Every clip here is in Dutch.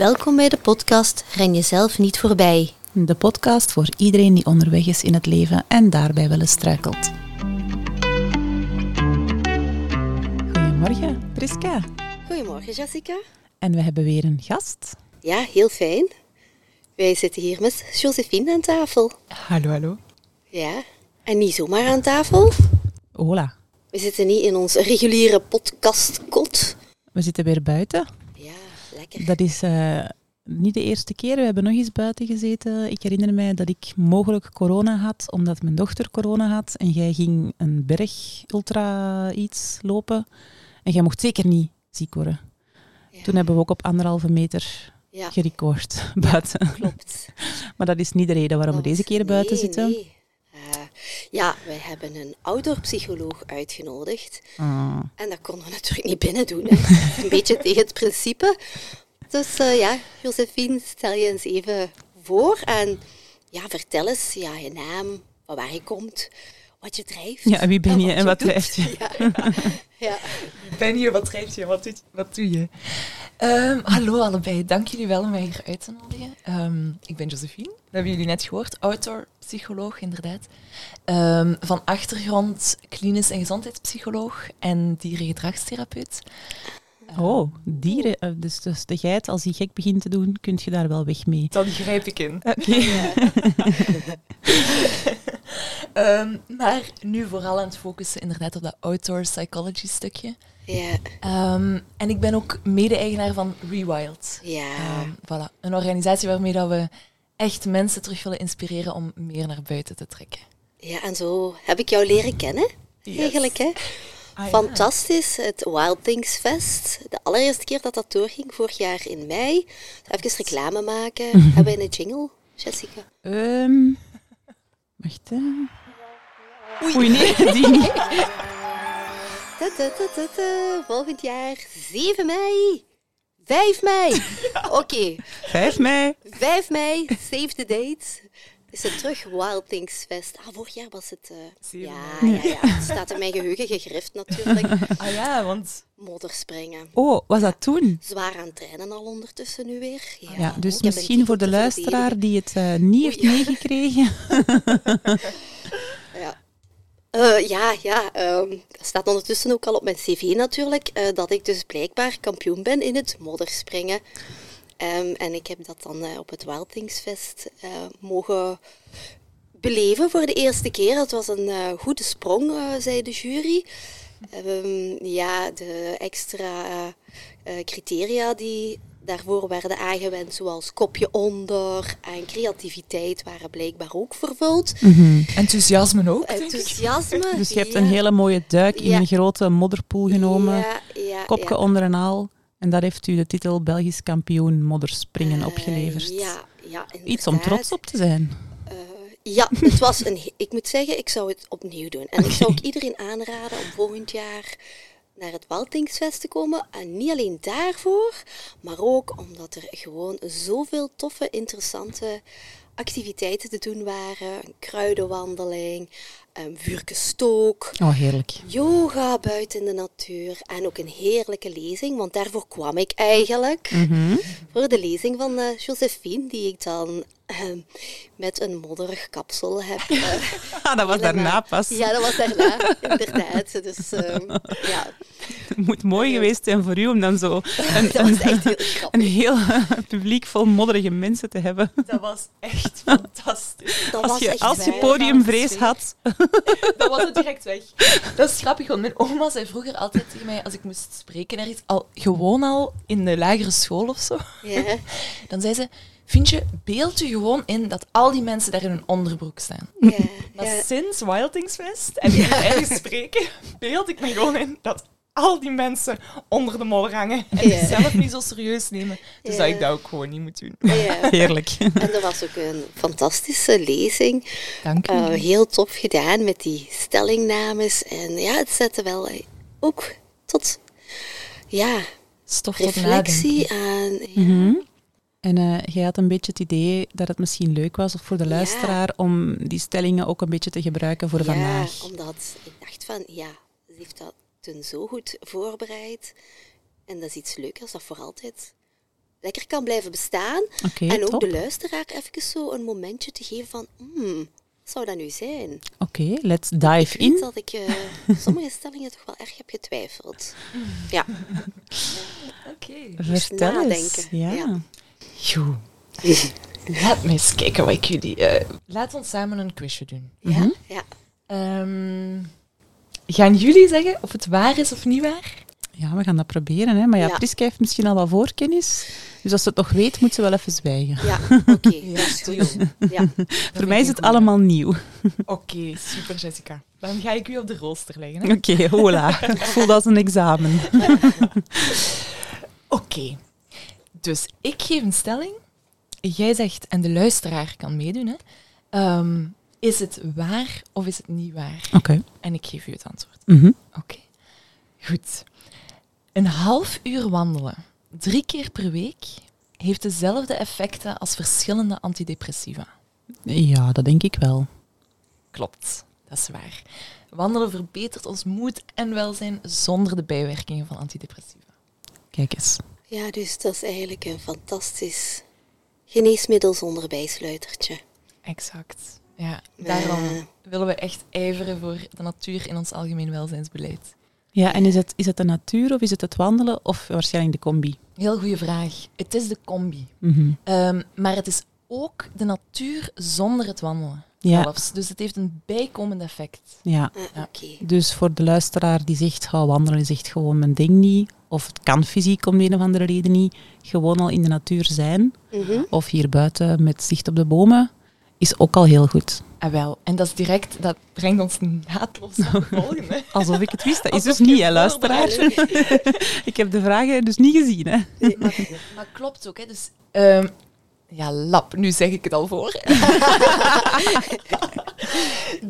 Welkom bij de podcast Ren jezelf niet voorbij. De podcast voor iedereen die onderweg is in het leven en daarbij wel eens struikelt. Goedemorgen, Priska. Goedemorgen, Jessica. En we hebben weer een gast. Ja, heel fijn. Wij zitten hier met Josephine aan tafel. Hallo, hallo. Ja, en niet zomaar aan tafel. Hola. We zitten niet in ons reguliere podcastkot. We zitten weer buiten. Lekker. Dat is eh, niet de eerste keer. We hebben nog eens buiten gezeten. Ik herinner mij dat ik mogelijk corona had, omdat mijn dochter corona had. En jij ging een berg ultra iets lopen. En jij mocht zeker niet ziek worden. Ja. Toen hebben we ook op anderhalve meter Ja, gerecord buiten. klopt. Maar dat is niet de reden waarom we deze keer buiten nee, zitten. nee. Ja, wij hebben een outdoor-psycholoog uitgenodigd. Ah. En dat konden we natuurlijk niet binnen doen. Hè. Een beetje tegen het principe. Dus eh, ja, Josephine, stel je eens even voor. En ja, vertel eens ja, je naam, van waar je komt, wat je drijft. Ja, wie ben je en wat drijft je? Ja, ja. ben je, wat schrijf je, wat doe, wat doe je? Ehm, hallo allebei, dank jullie wel om mij hier uit te nodigen. Ehm, ik ben Josephine, dat hebben jullie net gehoord, outdoor-psycholoog inderdaad. Ehm, van achtergrond klinisch en gezondheidspsycholoog en dierengedragstherapeut. Oh, dieren. eh, Dus, dus de geit, als die gek begint te doen, kun je daar wel weg mee. Dat grijp ik in. Oké. Ehm, maar nu vooral aan het focussen inderdaad op dat outdoor psychology stukje. ja, Ehm, en ik ben ook mede-eigenaar van Rewild. ja. Ehm, voilà. Een organisatie waarmee dat we echt mensen terug willen inspireren om meer naar buiten te trekken. ja, en zo heb ik jou leren kennen, eigenlijk. Hè? Ah, ja. Fantastisch, het Wild Things Fest. De allereerste keer dat dat doorging, vorig jaar in mei. Even reclame maken. Hebben we een jingle, Jessica? Ehm, wacht, hè. Oei, nee, die niet. Volgend jaar 7 mei. 5 mei. Oké, 5 mei. 5 mei, save the date. Is het terug Wild Things Fest? Ah, vorig jaar was het... eh, ja, ja, ja. Het staat in mijn geheugen gegrift natuurlijk. Ah ja, want Modderspringen. Oh, was dat toen? Zwaar aan het trainen al ondertussen nu weer. Ja, Ja, dus ik heb een misschien voor de luisteraar die het eh, niet heeft Oei. meegekregen. Ja. Eh, ja, ja ehm, dat staat ondertussen ook al op mijn cv natuurlijk, eh, dat ik dus blijkbaar kampioen ben in het modderspringen. Ehm, en ik heb dat dan eh, op het Wild Things Fest eh, mogen beleven voor de eerste keer. Het was een eh, goede sprong, zei de jury. Ehm, ja, de extra eh, eh, criteria die daarvoor werden aangewend, zoals kopje onder en creativiteit, waren blijkbaar ook vervuld. enthousiasme ook. denk ik. Enthousiasme. Dus je hebt ja. een hele mooie duik in Ja. een grote modderpoel genomen. Ja, ja, kopje ja. onder en al. En dat heeft u de titel Belgisch kampioen modderspringen Eh, opgeleverd. ja, ja, Iets om trots op te zijn. Eh, ja, het was een. Ik moet zeggen, ik zou het opnieuw doen. En ik zou ook iedereen aanraden om volgend jaar naar het Waltingsfest te komen. En niet alleen daarvoor, maar ook omdat er gewoon zoveel toffe, interessante activiteiten te doen waren. Een kruidenwandeling, een vuurkestook. Oh, heerlijk. Yoga buiten in de natuur en ook een heerlijke lezing, want daarvoor kwam ik eigenlijk. Mhm. Voor de lezing van eh, Josephine, die ik dan eh, met een modderig kapsel heb. eh, Ah, dat was daarna pas. Ja, dat was daarna, inderdaad. Dus ehm, ja, Het moet mooi geweest zijn voor u om dan zo een, dat was een, echt heel een heel publiek vol modderige mensen te hebben. Dat was echt fantastisch. Dat Als was je, echt als je waar. podiumvrees had. Dat was het direct weg. Dat is grappig, want mijn oma zei vroeger altijd tegen mij, als ik moest spreken ergens, al, gewoon al in de lagere school of zo, Ja, dan zei ze, vind je, beeld je gewoon in dat al die mensen daar in hun onderbroek staan. ja, Maar ja. sinds Wildingsfest en ik ergens spreken, beeld ik me gewoon in dat al die mensen onder de modder hangen en Ja. zichzelf niet zo serieus nemen. Dus Ja. dat ik dat ook gewoon niet moet doen. ja. Heerlijk. En er was ook een fantastische lezing. Dank u. Eh, heel tof gedaan met die stellingnames. En ja, het zette wel eh, ook tot ja, Stof tot reflectie nadenken. aan. Ja. Mhm. En eh, jij had een beetje het idee dat het misschien leuk was voor de Ja. luisteraar om die stellingen ook een beetje te gebruiken voor Ja, vandaag. omdat ik dacht van, ja, ze heeft dat toen zo goed voorbereid. En dat is iets leukers, dat voor altijd lekker kan blijven bestaan. Oké, en ook top. de luisteraar even zo een momentje te geven van, hmm, wat zou dat nu zijn? Oké, let's Ik dive weet in. dat ik eh, sommige stellingen toch wel erg heb getwijfeld. Ja, Oké. Vertel eens. ja. Joe. Laat me eens kijken wat ik jullie... eh laat ons samen een quizje doen. Mhm. ja, ja. Ehm, gaan jullie zeggen of het waar is of niet waar? Ja, we gaan dat proberen. Hè. Maar ja, Ja. Priska heeft misschien al wat voorkennis. Dus als ze het nog weet, moet ze wel even zwijgen. Ja, oké. Ja, dat is stil. goed. Ja. Voor mij is het allemaal nieuw. Oké, super Jessica. Dan ga ik u op de rooster leggen. Hè? Oké, hola. Het voelt als een examen. Oké. Dus ik geef een stelling. Jij zegt, en de luisteraar kan meedoen, hè. Ehm, is het waar of is het niet waar? Oké. En ik geef u het antwoord. Mhm. Oké. Goed. Een half uur wandelen, drie keer per week, heeft dezelfde effecten als verschillende antidepressiva. Ja, dat denk ik wel. Klopt, dat is waar. Wandelen verbetert ons moed en welzijn zonder de bijwerkingen van antidepressiva. Kijk eens. Ja, dus dat is eigenlijk een fantastisch geneesmiddel zonder bijsluitertje. Exact. Ja, daarom willen we echt ijveren voor de natuur in ons algemeen welzijnsbeleid. Ja, en is het, is het de natuur of is het het wandelen of waarschijnlijk de combi? Heel goede vraag. Het is de combi. Mhm. Ehm, maar het is ook de natuur zonder het wandelen. Ja. Zelfs. Dus het heeft een bijkomend effect. Ja, Ja. Oké. dus voor de luisteraar die zegt, ga wandelen is echt gewoon mijn ding niet. Of het kan fysiek om de een of andere reden niet. Gewoon al in de natuur zijn. Mhm. Of hier buiten met zicht op de bomen. Is ook al heel goed. Ah, wel. En dat is direct, dat brengt ons naadloos naar volgende. Alsof ik het wist. Dat is Alsof dus niet, hè, luisteraar. ik heb de vragen dus niet gezien, hè. Maar, maar klopt ook, hè. Dus, ehm, ja, lap, nu zeg ik het al voor.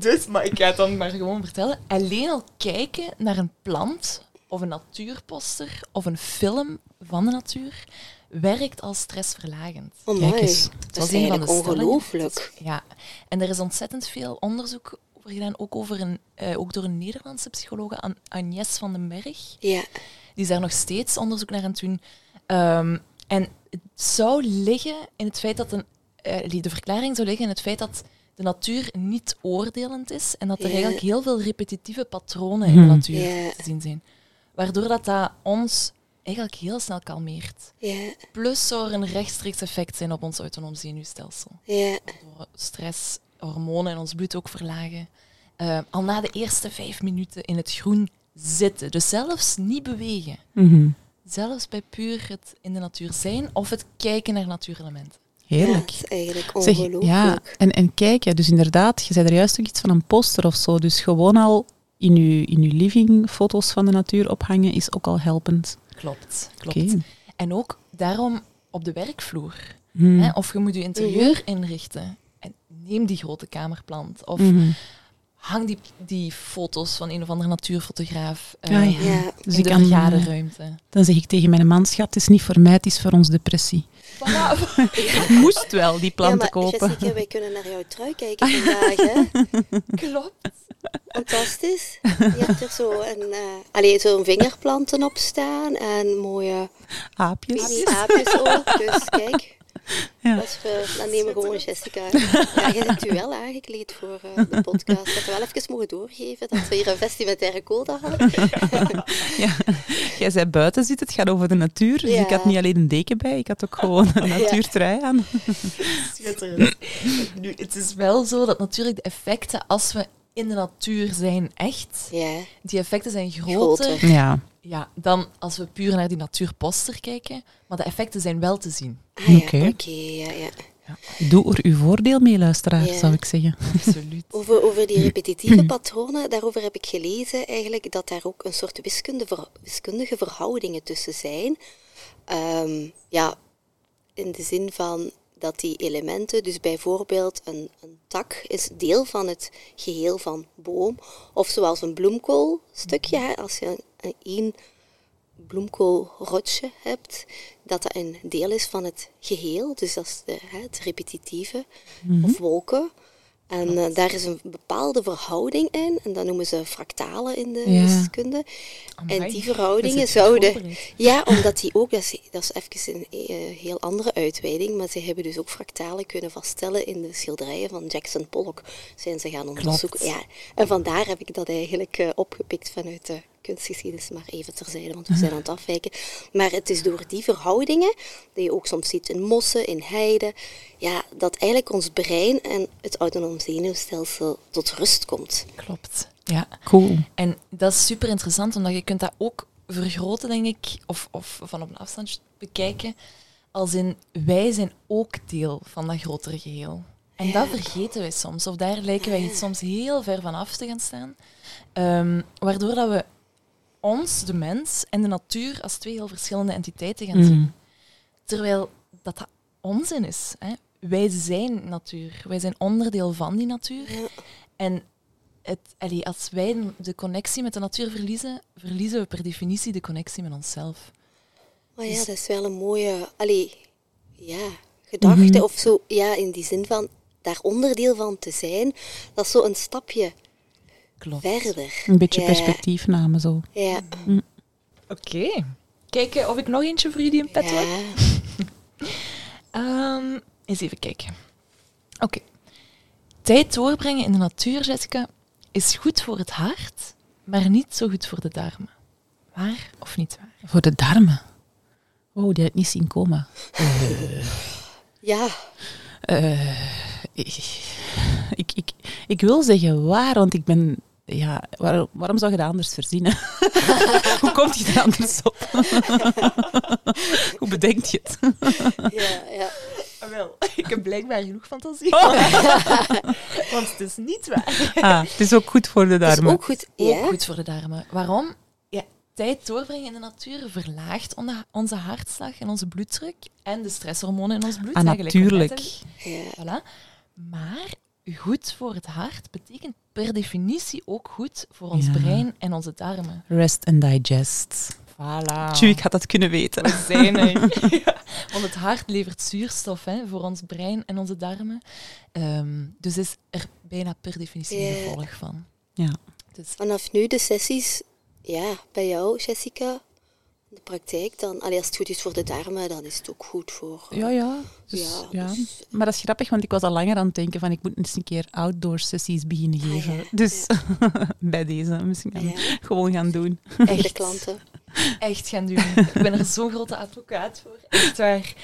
dus, maar ik ga het dan maar gewoon vertellen. Alleen al kijken naar een plant of een natuurposter of een film van de natuur werkt als stressverlagend. Oh, Kijk eens. Dat was is een van eigenlijk ongelooflijk. Ja, en er is ontzettend veel onderzoek over gedaan, ook, over een, eh, ook door een Nederlandse psychologe, Agnes van den Berg. Ja, Die is daar nog steeds onderzoek naar aan het doen. Ehm, en het zou liggen in het feit dat een, eh, de verklaring zou liggen in het feit dat de natuur niet oordelend is en dat er Ja. eigenlijk heel veel repetitieve patronen in de Hmm. natuur Ja. te zien zijn. Waardoor dat, dat ons eigenlijk heel snel kalmeert. ja, Plus zou er een rechtstreeks effect zijn op ons autonoom zenuwstelsel. ja. Door stress, hormonen in ons bloed ook verlagen. Eh, al na de eerste vijf minuten in het groen zitten. Dus zelfs niet bewegen. Mhm. Zelfs bij puur het in de natuur zijn of het kijken naar natuurelementen. Ja, Heerlijk. dat is eigenlijk Zeg, ongelooflijk. ja, en, en kijk, dus inderdaad, je zei er juist ook iets van een poster of zo. Dus gewoon al in je, in uw living foto's van de natuur ophangen is ook al helpend. Klopt, klopt. En ook daarom op de werkvloer. Hmm. Hè, of je moet je interieur inrichten. En neem die grote kamerplant. Of Mhm. hang die, die foto's van een of andere natuurfotograaf eh, Ah, ja. Ja, Dus in de kan, vergaderruimte. Dan zeg ik tegen mijn man, schat, het is niet voor mij, het is voor ons depressie. Ik moest wel die ja planten maar kopen. Jessica, wij kunnen naar jouw trui kijken vandaag, hè? Klopt. Fantastisch. Je hebt er zo een, eh allee, zo'n vingerplanten op staan en mooie Aapjes. mini-aapjes ook. Dus kijk, Ja. dat dan nemen we gewoon Jessica. Ja, je hebt u wel aangekleed voor eh, de podcast. Dat we wel even mogen doorgeven dat we hier een vestimentaire code hadden. Ja. Jij zei buiten zitten, het gaat over de natuur. Dus Ja. ik had niet alleen een deken bij, ik had ook gewoon een natuurtrui aan. Schitterend. Nu, het is wel zo dat natuurlijk de effecten, als we in de natuur zijn, echt, Ja, die effecten zijn groter, Groter. Ja, Ja, dan als we puur naar die natuurposter kijken. Maar de effecten zijn wel te zien. ah, ja Oké. oké. ja, ja. doe er uw voordeel mee, luisteraar, Ja. zou ik zeggen. Absoluut. Over, over die repetitieve patronen, daarover heb ik gelezen eigenlijk dat daar ook een soort wiskunde wiskundige verhoudingen tussen zijn. Ehm, ja, in de zin van dat die elementen, dus bijvoorbeeld een, een tak is deel van het geheel van boom, of zoals een bloemkoolstukje, hè, als je een, een één bloemkoolrotje hebt, dat dat een deel is van het geheel, dus dat is de, hè, het repetitieve, of wolken. En eh, daar is een bepaalde verhouding in, en dat noemen ze fractalen in de Ja. wiskunde. Amai, en die verhoudingen zouden. Ja, omdat die ook, dat is, dat is even een eh, heel andere uitweiding, maar ze hebben dus ook fractalen kunnen vaststellen in de schilderijen van Jackson Pollock. Zijn ze gaan onderzoeken. Ja, en vandaar heb ik dat eigenlijk eh, opgepikt vanuit de kunstgeschiedenis, maar even terzijde, want we zijn aan het afwijken. Maar het is door die verhoudingen, die je ook soms ziet in mossen, in heiden, ja, dat eigenlijk ons brein en het autonoom zenuwstelsel tot rust komt. Klopt, ja. Cool. En dat is super interessant, omdat je kunt dat ook vergroten, denk ik, of, of van op een afstand bekijken, als in wij zijn ook deel van dat grotere geheel. En dat vergeten wij soms, of daar lijken wij soms heel ver van af te gaan staan, Ehm, waardoor dat we ons, de mens, en de natuur als twee heel verschillende entiteiten gaan zien. Mm. Terwijl dat, dat onzin is. Hè? Wij zijn natuur. Wij zijn onderdeel van die natuur. En het, allee, als wij de connectie met de natuur verliezen, verliezen we per definitie de connectie met onszelf. Maar ja, Dus- dat is wel een mooie, allee, ja, gedachte Mhm. of zo. Ja, in die zin van daar onderdeel van te zijn, dat is zo een stapje Klopt. verder. Een beetje Ja, perspectiefname zo. Ja, Oké. Kijken of ik nog eentje voor jullie in petto heb. ja. Ehm, eens even kijken. Oké. Tijd doorbrengen in de natuur, Jessica, is goed voor het hart, maar niet zo goed voor de darmen. Waar of niet waar? Voor de darmen. Oh, die had ik niet zien komen. ja. Eh, ik, ik, ik wil zeggen waar, want ik ben... Ja, waar- waarom zou je dat anders verzinnen? Hoe komt je er anders op? Hoe bedenkt je het? ja, ja. Ah, wel, ik heb blijkbaar genoeg fantasie. Want het is niet waar. Ah, het is ook goed voor de Dat is darmen. ook goed. Ook goed voor de darmen. Waarom? Ja, tijd doorbrengen in de natuur verlaagt onze- onze hartslag en onze bloeddruk en de stresshormonen in ons bloed. Ah, natuurlijk. Voilà. Maar goed voor het hart betekent per definitie ook goed voor ons Ja. brein en onze darmen. Rest and digest. Voilà. Tju, ik had dat kunnen weten. We zijn er. Ja. Want het hart levert zuurstof hè, voor ons brein en onze darmen. Ehm, dus is er bijna per definitie een gevolg van. Ja. Dus Vanaf nu de sessies, ja, bij jou, Jessica, de praktijk dan. Allee, als het goed is voor de darmen, dan is het ook goed voor... Ja, ja. Dus, Ja, ja. dus- Maar dat is grappig, want ik was al langer aan het denken van ik moet eens een keer outdoor sessies beginnen Ah, geven. ja, Dus bij deze misschien gaan- Ja. gewoon gaan doen. Voor de Echt. klanten. echt gaan doen. Ik ben er zo'n grote advocaat voor. Echt waar.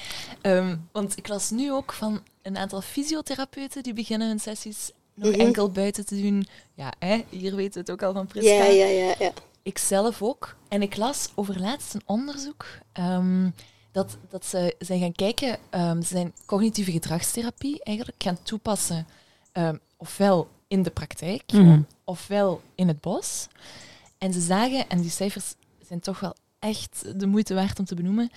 Ehm, want ik las nu ook van een aantal fysiotherapeuten die beginnen hun sessies nog Mhm. enkel buiten te doen. Ja, hè, hier weten we het ook al van Priska. Ja, ja, ja, ja. Ik zelf ook. En ik las over laatst een onderzoek ehm, dat, dat ze zijn gaan kijken, ehm, ze zijn cognitieve gedragstherapie eigenlijk gaan toepassen, ehm, ofwel in de praktijk, Mhm. ofwel in het bos. En ze zagen, en die cijfers zijn toch wel echt de moeite waard om te benoemen,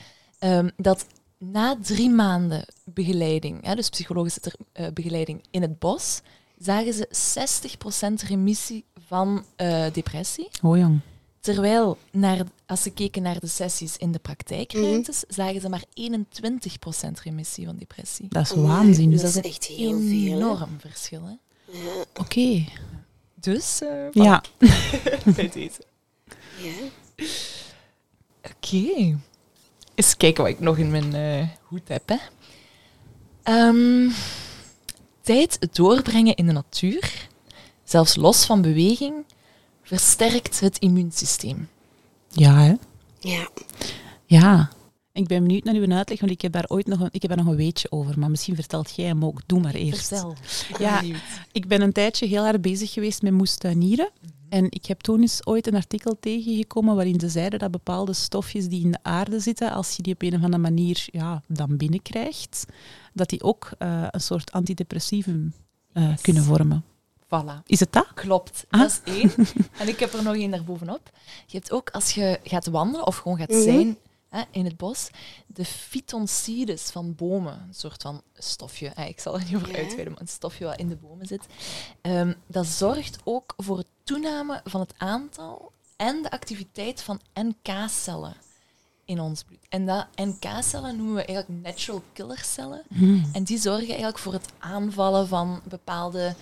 dat na drie maanden begeleiding, hè, dus psychologische ter- eh, begeleiding in het bos, zagen ze 60% remissie van eh, depressie. Oh jong. Terwijl, naar, als ze keken naar de sessies in de praktijkruimtes, zagen ze maar 21% remissie van depressie. Dat is waanzin. Dus dat dat is is echt een heel veel. enorm verschil. Hè? Ja, Oké. Dus, eh, Ja. bij deze. ja. Oké. Eens kijken wat ik nog in mijn eh, hoed heb. Hè. Ehm, tijd doorbrengen in de natuur, zelfs los van beweging, versterkt het immuunsysteem. Ja, hè? ja. Ja. Ik ben benieuwd naar uw uitleg, want ik heb daar ooit nog een, ik heb daar nog een weetje over. Maar misschien vertelt jij hem ook. Doe maar eerst. Vertel. Ja. Benieuwd. Ik ben een tijdje heel hard bezig geweest met moestuinieren. En ik heb toen eens ooit een artikel tegengekomen waarin ze zeiden dat bepaalde stofjes die in de aarde zitten, als je die op een of andere manier ja, dan binnenkrijgt, dat die ook eh, een soort antidepressivum eh, Yes. kunnen vormen. Voilà. Is het dat? Klopt, Ah. dat is één. En ik heb er nog één daarbovenop. Je hebt ook als je gaat wandelen of gewoon gaat Mhm. zijn hè, in het bos, de phytoncides van bomen, een soort van stofje, hè, ik zal er niet over uitweiden, maar een stofje wat in de bomen zit. Ehm, dat zorgt ook voor het toename van het aantal en de activiteit van NK-cellen in ons bloed. En dat NK-cellen noemen we eigenlijk natural killer cellen. En die zorgen eigenlijk voor het aanvallen van bepaalde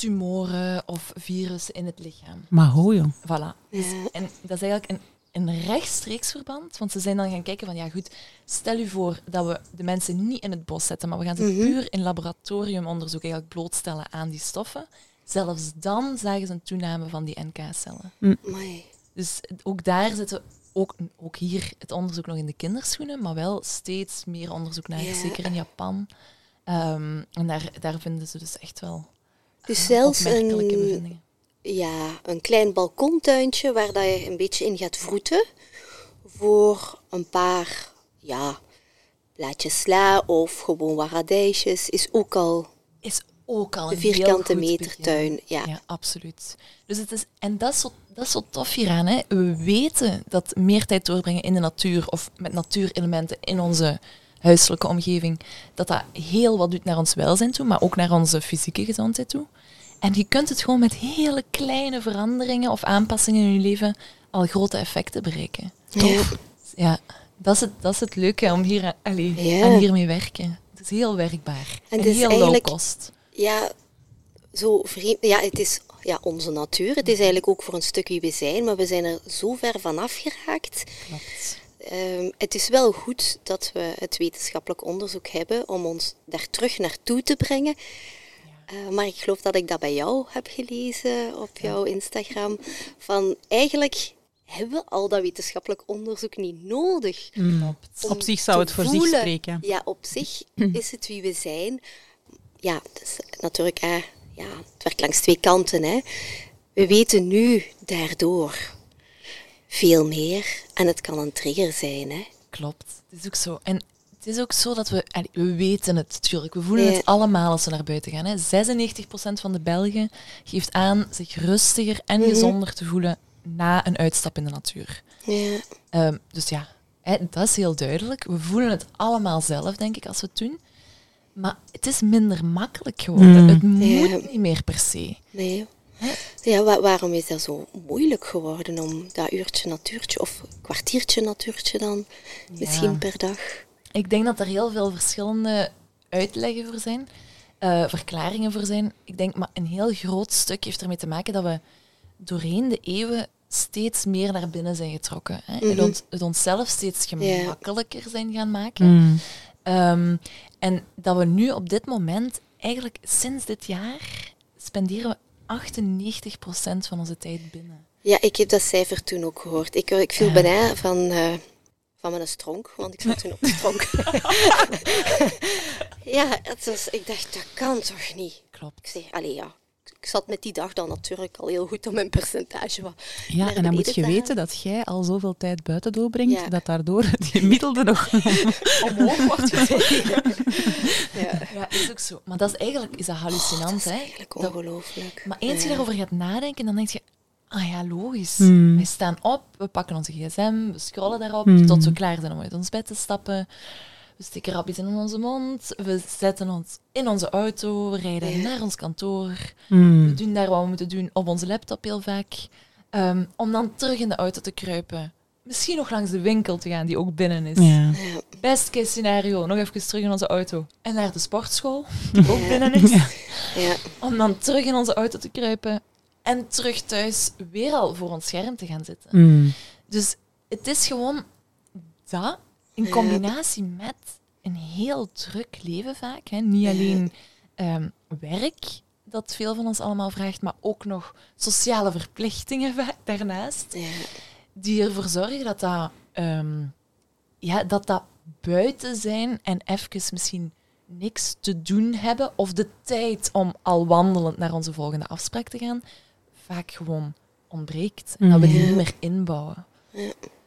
tumoren of virussen in het lichaam. Maar ho, jong. Voilà. Dus- en dat is eigenlijk een, een rechtstreeks verband, want ze zijn dan gaan kijken van, ja goed, stel u voor dat we de mensen niet in het bos zetten, maar we gaan ze Mhm. puur in laboratoriumonderzoek eigenlijk blootstellen aan die stoffen. Zelfs dan zagen ze een toename van die NK-cellen. Amai. Dus ook daar zitten ook, ook hier het onderzoek nog in de kinderschoenen, maar wel steeds meer onderzoek naar, zeker in Japan. Ehm, en daar, daar vinden ze dus echt wel Dus zelfs een, ja, een klein balkontuintje waar dat je een beetje in gaat vroeten voor een paar ja, blaadjes sla of gewoon wat radijsjes is ook al Is ook al een vierkante meter begin. tuin. Ja. Ja, absoluut. Dus het is, en dat is, zo, dat is zo tof hieraan. Hè. We weten dat meer tijd doorbrengen in de natuur of met natuurelementen in onze huiselijke omgeving, dat dat heel wat doet naar ons welzijn toe, maar ook naar onze fysieke gezondheid toe. En je kunt het gewoon met hele kleine veranderingen of aanpassingen in je leven al grote effecten bereiken. Ja. Ja, dat is het, dat is het leuke om hier aan, allee, Ja. aan hiermee werken. Het is heel werkbaar en, het is heel low cost. ja, zo vreemd. Ja, het is ja, onze natuur. Het is eigenlijk ook voor een stuk wie we zijn, maar we zijn er zo ver vanaf geraakt. Klopt. Ehm, het is wel goed dat we het wetenschappelijk onderzoek hebben om ons daar terug naartoe te brengen. Eh, maar ik geloof dat ik dat bij jou heb gelezen op jouw Instagram. Van eigenlijk hebben we al dat wetenschappelijk onderzoek niet nodig. Om Op zich zou het voor zich spreken. Ja, op zich is het wie we zijn. Ja, is natuurlijk, eh, ja, het werkt langs twee kanten. Hè. We weten nu daardoor veel meer en het kan een trigger zijn. Hè. Klopt. Het is ook zo. En het is ook zo dat we... We weten het natuurlijk. We voelen Ja. het allemaal als we naar buiten gaan. Hè. 96% van de Belgen geeft aan zich rustiger en Mhm. gezonder te voelen na een uitstap in de natuur. Ja. Ehm, dus ja, hè, dat is heel duidelijk. We voelen het allemaal zelf, denk ik, als we het doen. Maar het is minder makkelijk geworden. Mm. Het moet Ja. niet meer per se. Nee. Ja, wa- waarom is dat zo moeilijk geworden om dat uurtje natuurtje of kwartiertje natuurtje dan misschien per dag? Ik denk dat er heel veel verschillende uitleggen voor zijn, eh, verklaringen voor zijn. Ik denk, maar een heel groot stuk heeft ermee te maken dat we doorheen de eeuwen steeds meer naar binnen zijn getrokken. Hè? het, Mhm. ons, het onszelf steeds gemakkelijker zijn gaan maken. Mm. Ehm, en dat we nu op dit moment, eigenlijk sinds dit jaar, spenderen we 98% van onze tijd binnen. Ja, ik heb dat cijfer toen ook gehoord. Ik, ik viel bijna van, eh, van mijn stronk, want ik zat toen op de stronk. ja, het was, ik dacht, dat kan toch niet? Ik Klopt. zei, allee ja, ik zat met die dag dan natuurlijk al heel goed om mijn percentage wat Ja, en dan moet je te weten dat jij al zoveel tijd buiten doorbrengt, Ja. dat daardoor het gemiddelde nog... Omhoog wordt gezet. Ja, Ja, is ook zo. Maar dat is eigenlijk is dat hallucinant, dat is hè? eigenlijk Dat- ongelooflijk. Maar eens je daarover gaat nadenken, dan denk je, ah ja, logisch. Hmm. Wij staan op, we pakken onze gsm, we scrollen daarop Hmm. tot we klaar zijn om uit ons bed te stappen. We steken rapjes in onze mond, we zetten ons in onze auto, we rijden Ja. naar ons kantoor. We Mm. doen daar wat we moeten doen op onze laptop heel vaak. Ehm, om dan terug in de auto te kruipen. Misschien nog langs de winkel te gaan die ook binnen is. Ja. Best case scenario, nog even terug in onze auto. En naar de sportschool, die ook binnen is. Ja. ja, Om dan terug in onze auto te kruipen. En terug thuis weer al voor ons scherm te gaan zitten. Mm. Dus het is gewoon dat in combinatie met een heel druk leven vaak. Hè. Niet alleen ehm, werk, dat veel van ons allemaal vraagt, maar ook nog sociale verplichtingen vaak daarnaast. Die ervoor zorgen dat dat, ehm, ja, dat, dat buiten zijn en even misschien niks te doen hebben, of de tijd om al wandelend naar onze volgende afspraak te gaan, vaak gewoon ontbreekt. En dat we die Mhm. niet meer inbouwen.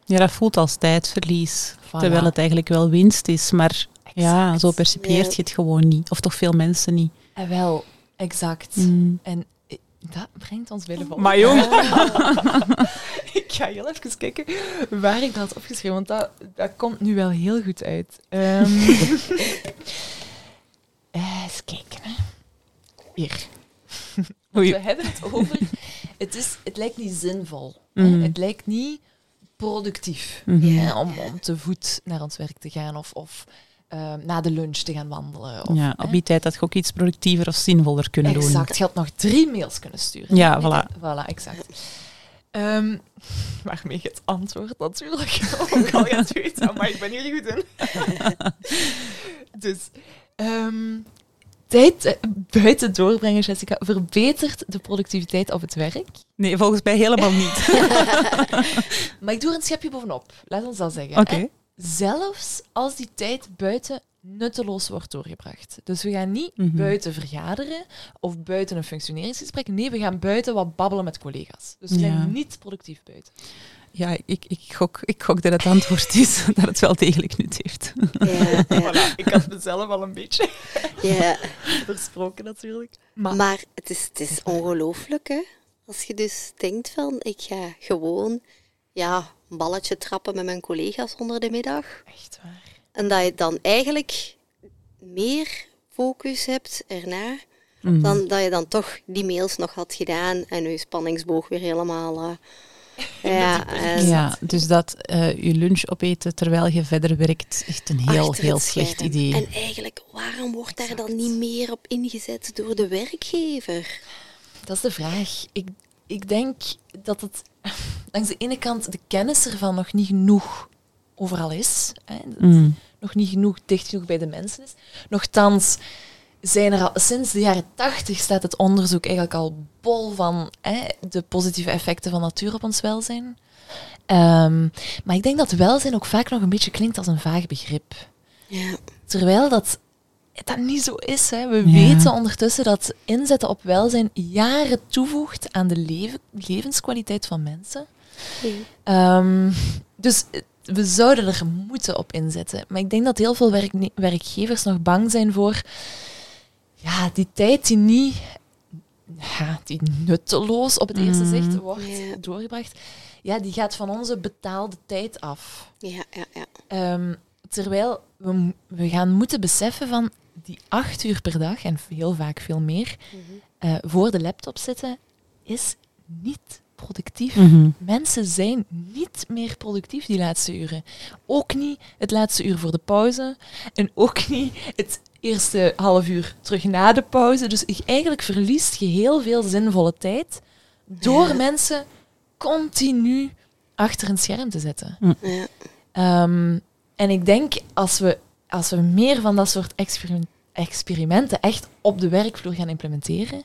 Ja, dat voelt als tijdverlies. Voilà. Terwijl het eigenlijk wel winst is, maar ja, zo percipieert je het gewoon niet. Of toch veel mensen niet. En wel, exact. Mm. En eh, dat brengt ons bij de volgende. Maar jong. ik ga heel even kijken waar ik dat had opgeschreven, want dat, dat komt nu wel heel goed uit. Ehm eh, eens kijken. Hè. Hier. We hebben het over... Het, is, het lijkt niet zinvol. Mhm. Het lijkt niet productief Mhm. Ja. om, om te voet naar ons werk te gaan of, of eh, na de lunch te gaan wandelen. Of, ja, op die tijd had je ook iets productiever of zinvoller kunnen doen. Exact. Je had nog drie mails kunnen sturen. Ja, Nee, voilà. Voilà, exact. Ehm, waarmee je het antwoord natuurlijk. Ook al gaat u het maar ik ben hier goed in. dus, ehm, tijd eh, buiten doorbrengen, Jessica, verbetert de productiviteit op het werk. Nee, volgens mij helemaal niet. Maar ik doe er een schepje bovenop. Laat ons dat zeggen. Oké. Zelfs als die tijd buiten nutteloos wordt doorgebracht. Dus we gaan niet Mhm. buiten vergaderen of buiten een functioneringsgesprek. Nee, we gaan buiten wat babbelen met collega's. Dus we zijn Ja. niet productief buiten. Ja, ik, ik, gok, ik gok dat het antwoord is dat het wel degelijk nut heeft. Ja, ja, Voilà, ik had mezelf al een beetje ja. versproken natuurlijk. Maar, Maar het is, het is ongelooflijk, hè. Als je dus denkt van, ik ga gewoon ja, een balletje trappen met mijn collega's onder de middag. echt waar. En dat je dan eigenlijk meer focus hebt erna, Mhm. dan dat je dan toch die mails nog had gedaan en je spanningsboog weer helemaal... eh, ja, en Ja, dus dat eh, je lunch opeten terwijl je verder werkt, echt een heel, achter heel slecht scherm. idee. En eigenlijk, waarom wordt daar dan niet meer op ingezet door de werkgever? Dat is de vraag. Ik, ik denk dat het langs de ene kant de kennis ervan nog niet genoeg overal is. Hè, Mm. nog niet genoeg dicht genoeg bij de mensen is. Nochtans zijn er al sinds de jaren tachtig staat het onderzoek eigenlijk al bol van hè, de positieve effecten van natuur op ons welzijn. Ehm, maar ik denk dat welzijn ook vaak nog een beetje klinkt als een vaag begrip. Ja, Terwijl dat, dat niet zo is. Hè. We Ja. weten ondertussen dat inzetten op welzijn jaren toevoegt aan de leven, levenskwaliteit van mensen. Ehm, dus we zouden er moeten op inzetten. Maar ik denk dat heel veel werkgevers nog bang zijn voor ja, die tijd die niet ja, die nutteloos op het eerste Mhm. zicht wordt Ja. doorgebracht. Ja, die gaat van onze betaalde tijd af. ja, ja. ja. Ehm, terwijl we, we gaan moeten beseffen van die acht uur per dag, en heel vaak veel meer, eh, voor de laptop zitten, is niet productief. Mhm. Mensen zijn niet meer productief die laatste uren. Ook niet het laatste uur voor de pauze. En ook niet het eerste half uur terug na de pauze. Dus ik, eigenlijk verliest je heel veel zinvolle tijd door Ja. mensen continu achter een scherm te zetten. ja. Ehm, en ik denk als we, als we meer van dat soort experiment- experimenten echt op de werkvloer gaan implementeren,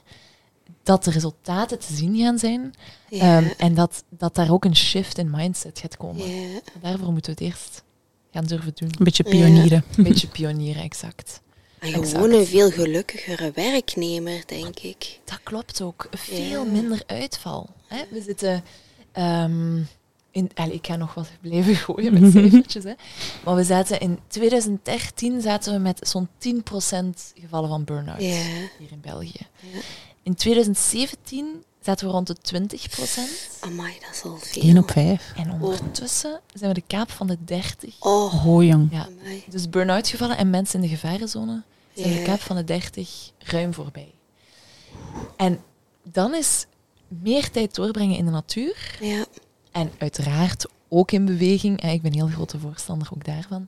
dat de resultaten te zien gaan zijn Ja, ehm, en dat, dat daar ook een shift in mindset gaat komen. ja. Daarvoor moeten we het eerst gaan durven doen. Een beetje pionieren. Een beetje pionieren, exact. En Exact. gewoon een veel gelukkigere werknemer, denk ik. Dat klopt ook. Veel Ja. minder uitval. Hè? We zitten... ehm, in, allee, ik ga nog wat blijven gooien met cijfertjes. Hè. Maar we zaten in 2013 zaten we met zo'n 10% gevallen van burn-out hier in België. In 2017 zaten we rond de 20%. Amai, dat is al veel. 1 op 5. En ondertussen zijn we de kaap van de 30. Oh, Oh, jong. Ja. amai. Dus burn-out gevallen en mensen in de gevarenzone zijn de kaap van de 30 ruim voorbij. En dan is meer tijd doorbrengen in de natuur Ja, en uiteraard ook in beweging. Ik ben heel grote voorstander ook daarvan.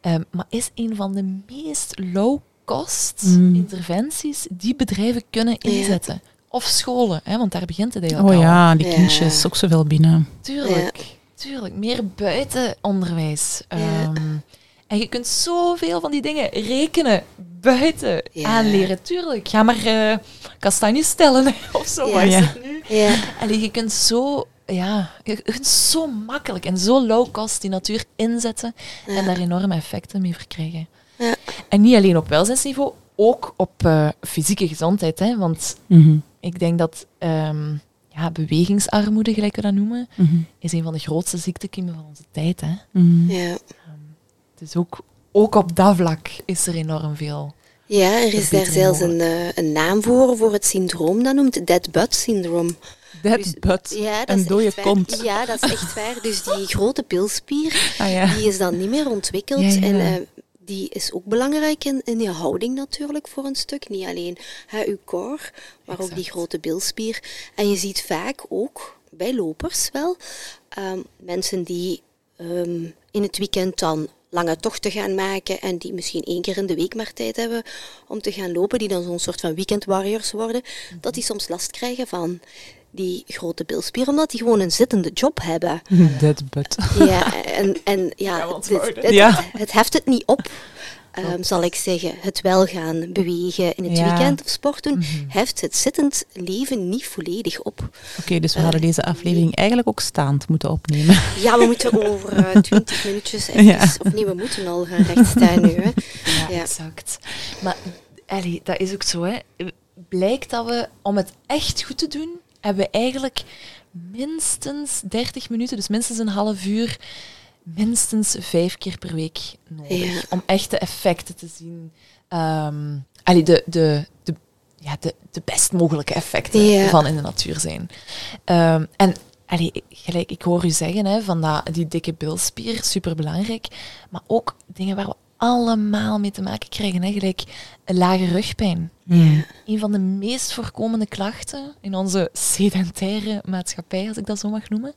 Ehm, maar is een van de meest low-cost Mm. interventies die bedrijven kunnen Ja. Of scholen, hè, want daar begint het eigenlijk Oh al. ja, die Ja. kindjes, ook zoveel binnen. Tuurlijk, tuurlijk. Meer buitenonderwijs. Ja. Ehm, en je kunt zoveel van die dingen rekenen buiten Ja. aanleren. Tuurlijk. Ga maar eh kastanjes stellen of zo. Het nu? ja, Allee, je kunt zo... Ja, je kunt zo makkelijk en zo low cost die natuur inzetten en daar enorme effecten mee verkrijgen. Ja. En niet alleen op welzijnsniveau, ook op eh, fysieke gezondheid. Hè, want Mhm. ik denk dat ehm, ja, bewegingsarmoede, gelijk we dat noemen, Mhm. is een van de grootste ziektekiemen van onze tijd. Hè. Mhm. ja. Dus ook, ook op dat vlak is er enorm veel. Ja, er is daar zelfs een, eh, een naam voor, voor het syndroom. Dat noemt dead butt syndroom. That Dus- butt. Ja, dat Een dode kont. Ja, dat is echt waar. Dus die grote bilspier, Ah ja. die is dan niet meer ontwikkeld. Ja, ja. En eh, die is ook belangrijk in, in je houding natuurlijk voor een stuk. Niet alleen hè, je core, maar ook die grote bilspier. En je ziet vaak ook, bij lopers wel, ehm, mensen die ehm, in het weekend dan lange tochten gaan maken en die misschien één keer in de week maar tijd hebben om te gaan lopen, die dan zo'n soort van weekend warriors worden, dat die soms last krijgen van die grote bilspieren, omdat die gewoon een zittende job hebben. Dead butt. Ja, en, en ja, het, het, het heft het niet op, ehm, zal ik zeggen. Het wel gaan bewegen in het Ja. weekend of sport doen, Mhm. heft het zittend leven niet volledig op. Oké, dus we hadden deze aflevering eigenlijk ook staand moeten opnemen. Ja, we moeten over eh, twintig minuutjes even, Ja. of nee, we moeten al gaan rechtstaan nu. Hè. Ja, Ja. exact. Maar allee, dat is ook zo. Hè. Blijkt dat we, om het echt goed te doen, hebben we eigenlijk minstens 30 minuten, dus minstens een half uur, minstens vijf keer per week nodig. Ja. Om echte effecten te zien. Ehm allee, de, de, de, ja, de, de best mogelijke effecten Ja. van in de natuur zijn. Ehm, en allee, gelijk, ik hoor u zeggen, hè, van dat, die dikke bilspier, superbelangrijk. Maar ook dingen waar we allemaal mee te maken krijgen, hè, gelijk lage rugpijn. Hmm. Een van de meest voorkomende klachten in onze sedentaire maatschappij, als ik dat zo mag noemen.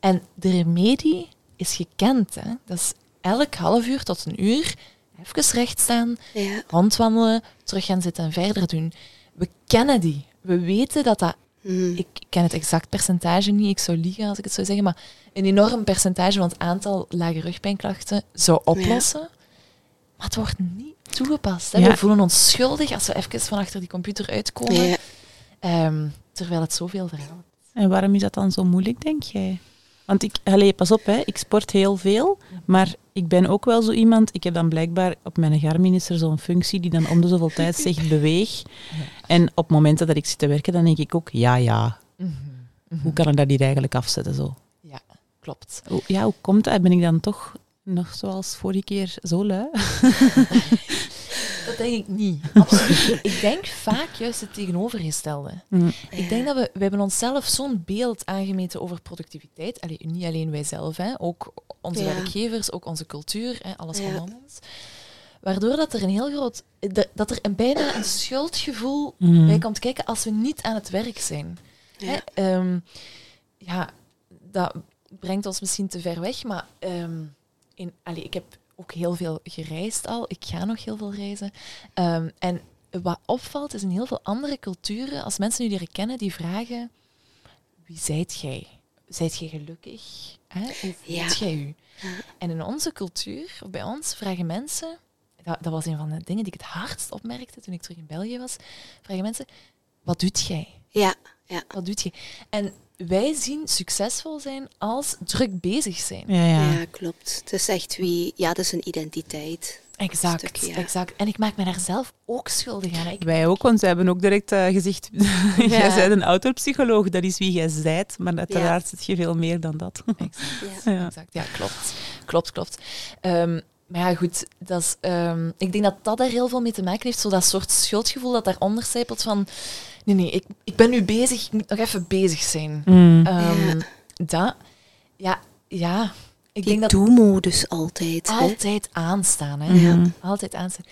En de remedie is gekend. Hè? Dat is elk half uur tot een uur even recht staan, Ja. rondwandelen, terug gaan zitten en verder doen. We kennen die. We weten dat dat... Mm. Ik ken het exact percentage niet, ik zou liegen als ik het zou zeggen, maar een enorm percentage van het aantal lage rugpijnklachten zou oplossen. Maar het wordt niet toegepast. Hè? Ja. We voelen ons schuldig als we even van achter die computer uitkomen, Ja. ehm, terwijl het zoveel verhaalt. En waarom is dat dan zo moeilijk, denk jij? Want ik, allee, pas op, hè, ik sport heel veel, maar ik ben ook wel zo iemand. Ik heb dan blijkbaar op mijn Garmin is er zo'n functie die dan om de zoveel tijd zegt beweeg. En op momenten dat ik zit te werken, dan denk ik ook, ja, ja, hoe kan ik dat hier eigenlijk afzetten zo? Ja, klopt. Ja, hoe komt dat? Ben ik dan toch nog zoals vorige keer zo lui? Dat denk ik niet. Absoluut. ik denk vaak juist het tegenovergestelde. Mm. Ik denk dat we, we hebben onszelf zo'n beeld aangemeten over productiviteit. Allee, niet alleen wij zelf, hè, ook onze Ja. werkgevers, ook onze cultuur, hè, alles Ja. rondom ons. Waardoor dat er een heel groot, dat er een, bijna een schuldgevoel Mm. bij komt kijken als we niet aan het werk zijn. Ja. Hè, ehm, ja, dat brengt ons misschien te ver weg, maar ehm, in, allee, ik heb ook heel veel gereisd al. Ik ga nog heel veel reizen. Ehm, en wat opvalt is in heel veel andere culturen, als mensen u leren kennen, die vragen: wie zijt jij? Zijt jij gelukkig? Hè? Hoe voelt jij u? En in onze cultuur, of bij ons, vragen mensen, dat, dat was een van de dingen die ik het hardst opmerkte toen ik terug in België was, vragen mensen, wat doet jij? Ja. Ja. Wat doet je? En wij zien succesvol zijn als druk bezig zijn. Ja, ja. Ja, klopt. Het is echt wie... Ja, dat is een identiteit. Exact, Stuk, ja. exact. En ik maak me daar zelf ook schuldig aan. Ik, Wij ook, want ze hebben ook direct eh, gezegd, jij bent een autopsycholoog, dat is wie jij zijt, maar uiteraard zit je veel meer dan dat. exact, Ja. Ja. exact. Ja, klopt. Klopt, klopt. Ehm, maar ja, goed, dat is, ehm, ik denk dat dat daar heel veel mee te maken heeft. Zo dat soort schuldgevoel dat daaronder zijpelt van... Nee, nee, ik, ik ben nu bezig, ik moet nog even bezig zijn. Mm. Ehm, Ja. Dat, ja, ja. Ik Die denk dat doe-modus altijd. hè. altijd aanstaan. Hè? Ja. Altijd aanstaan.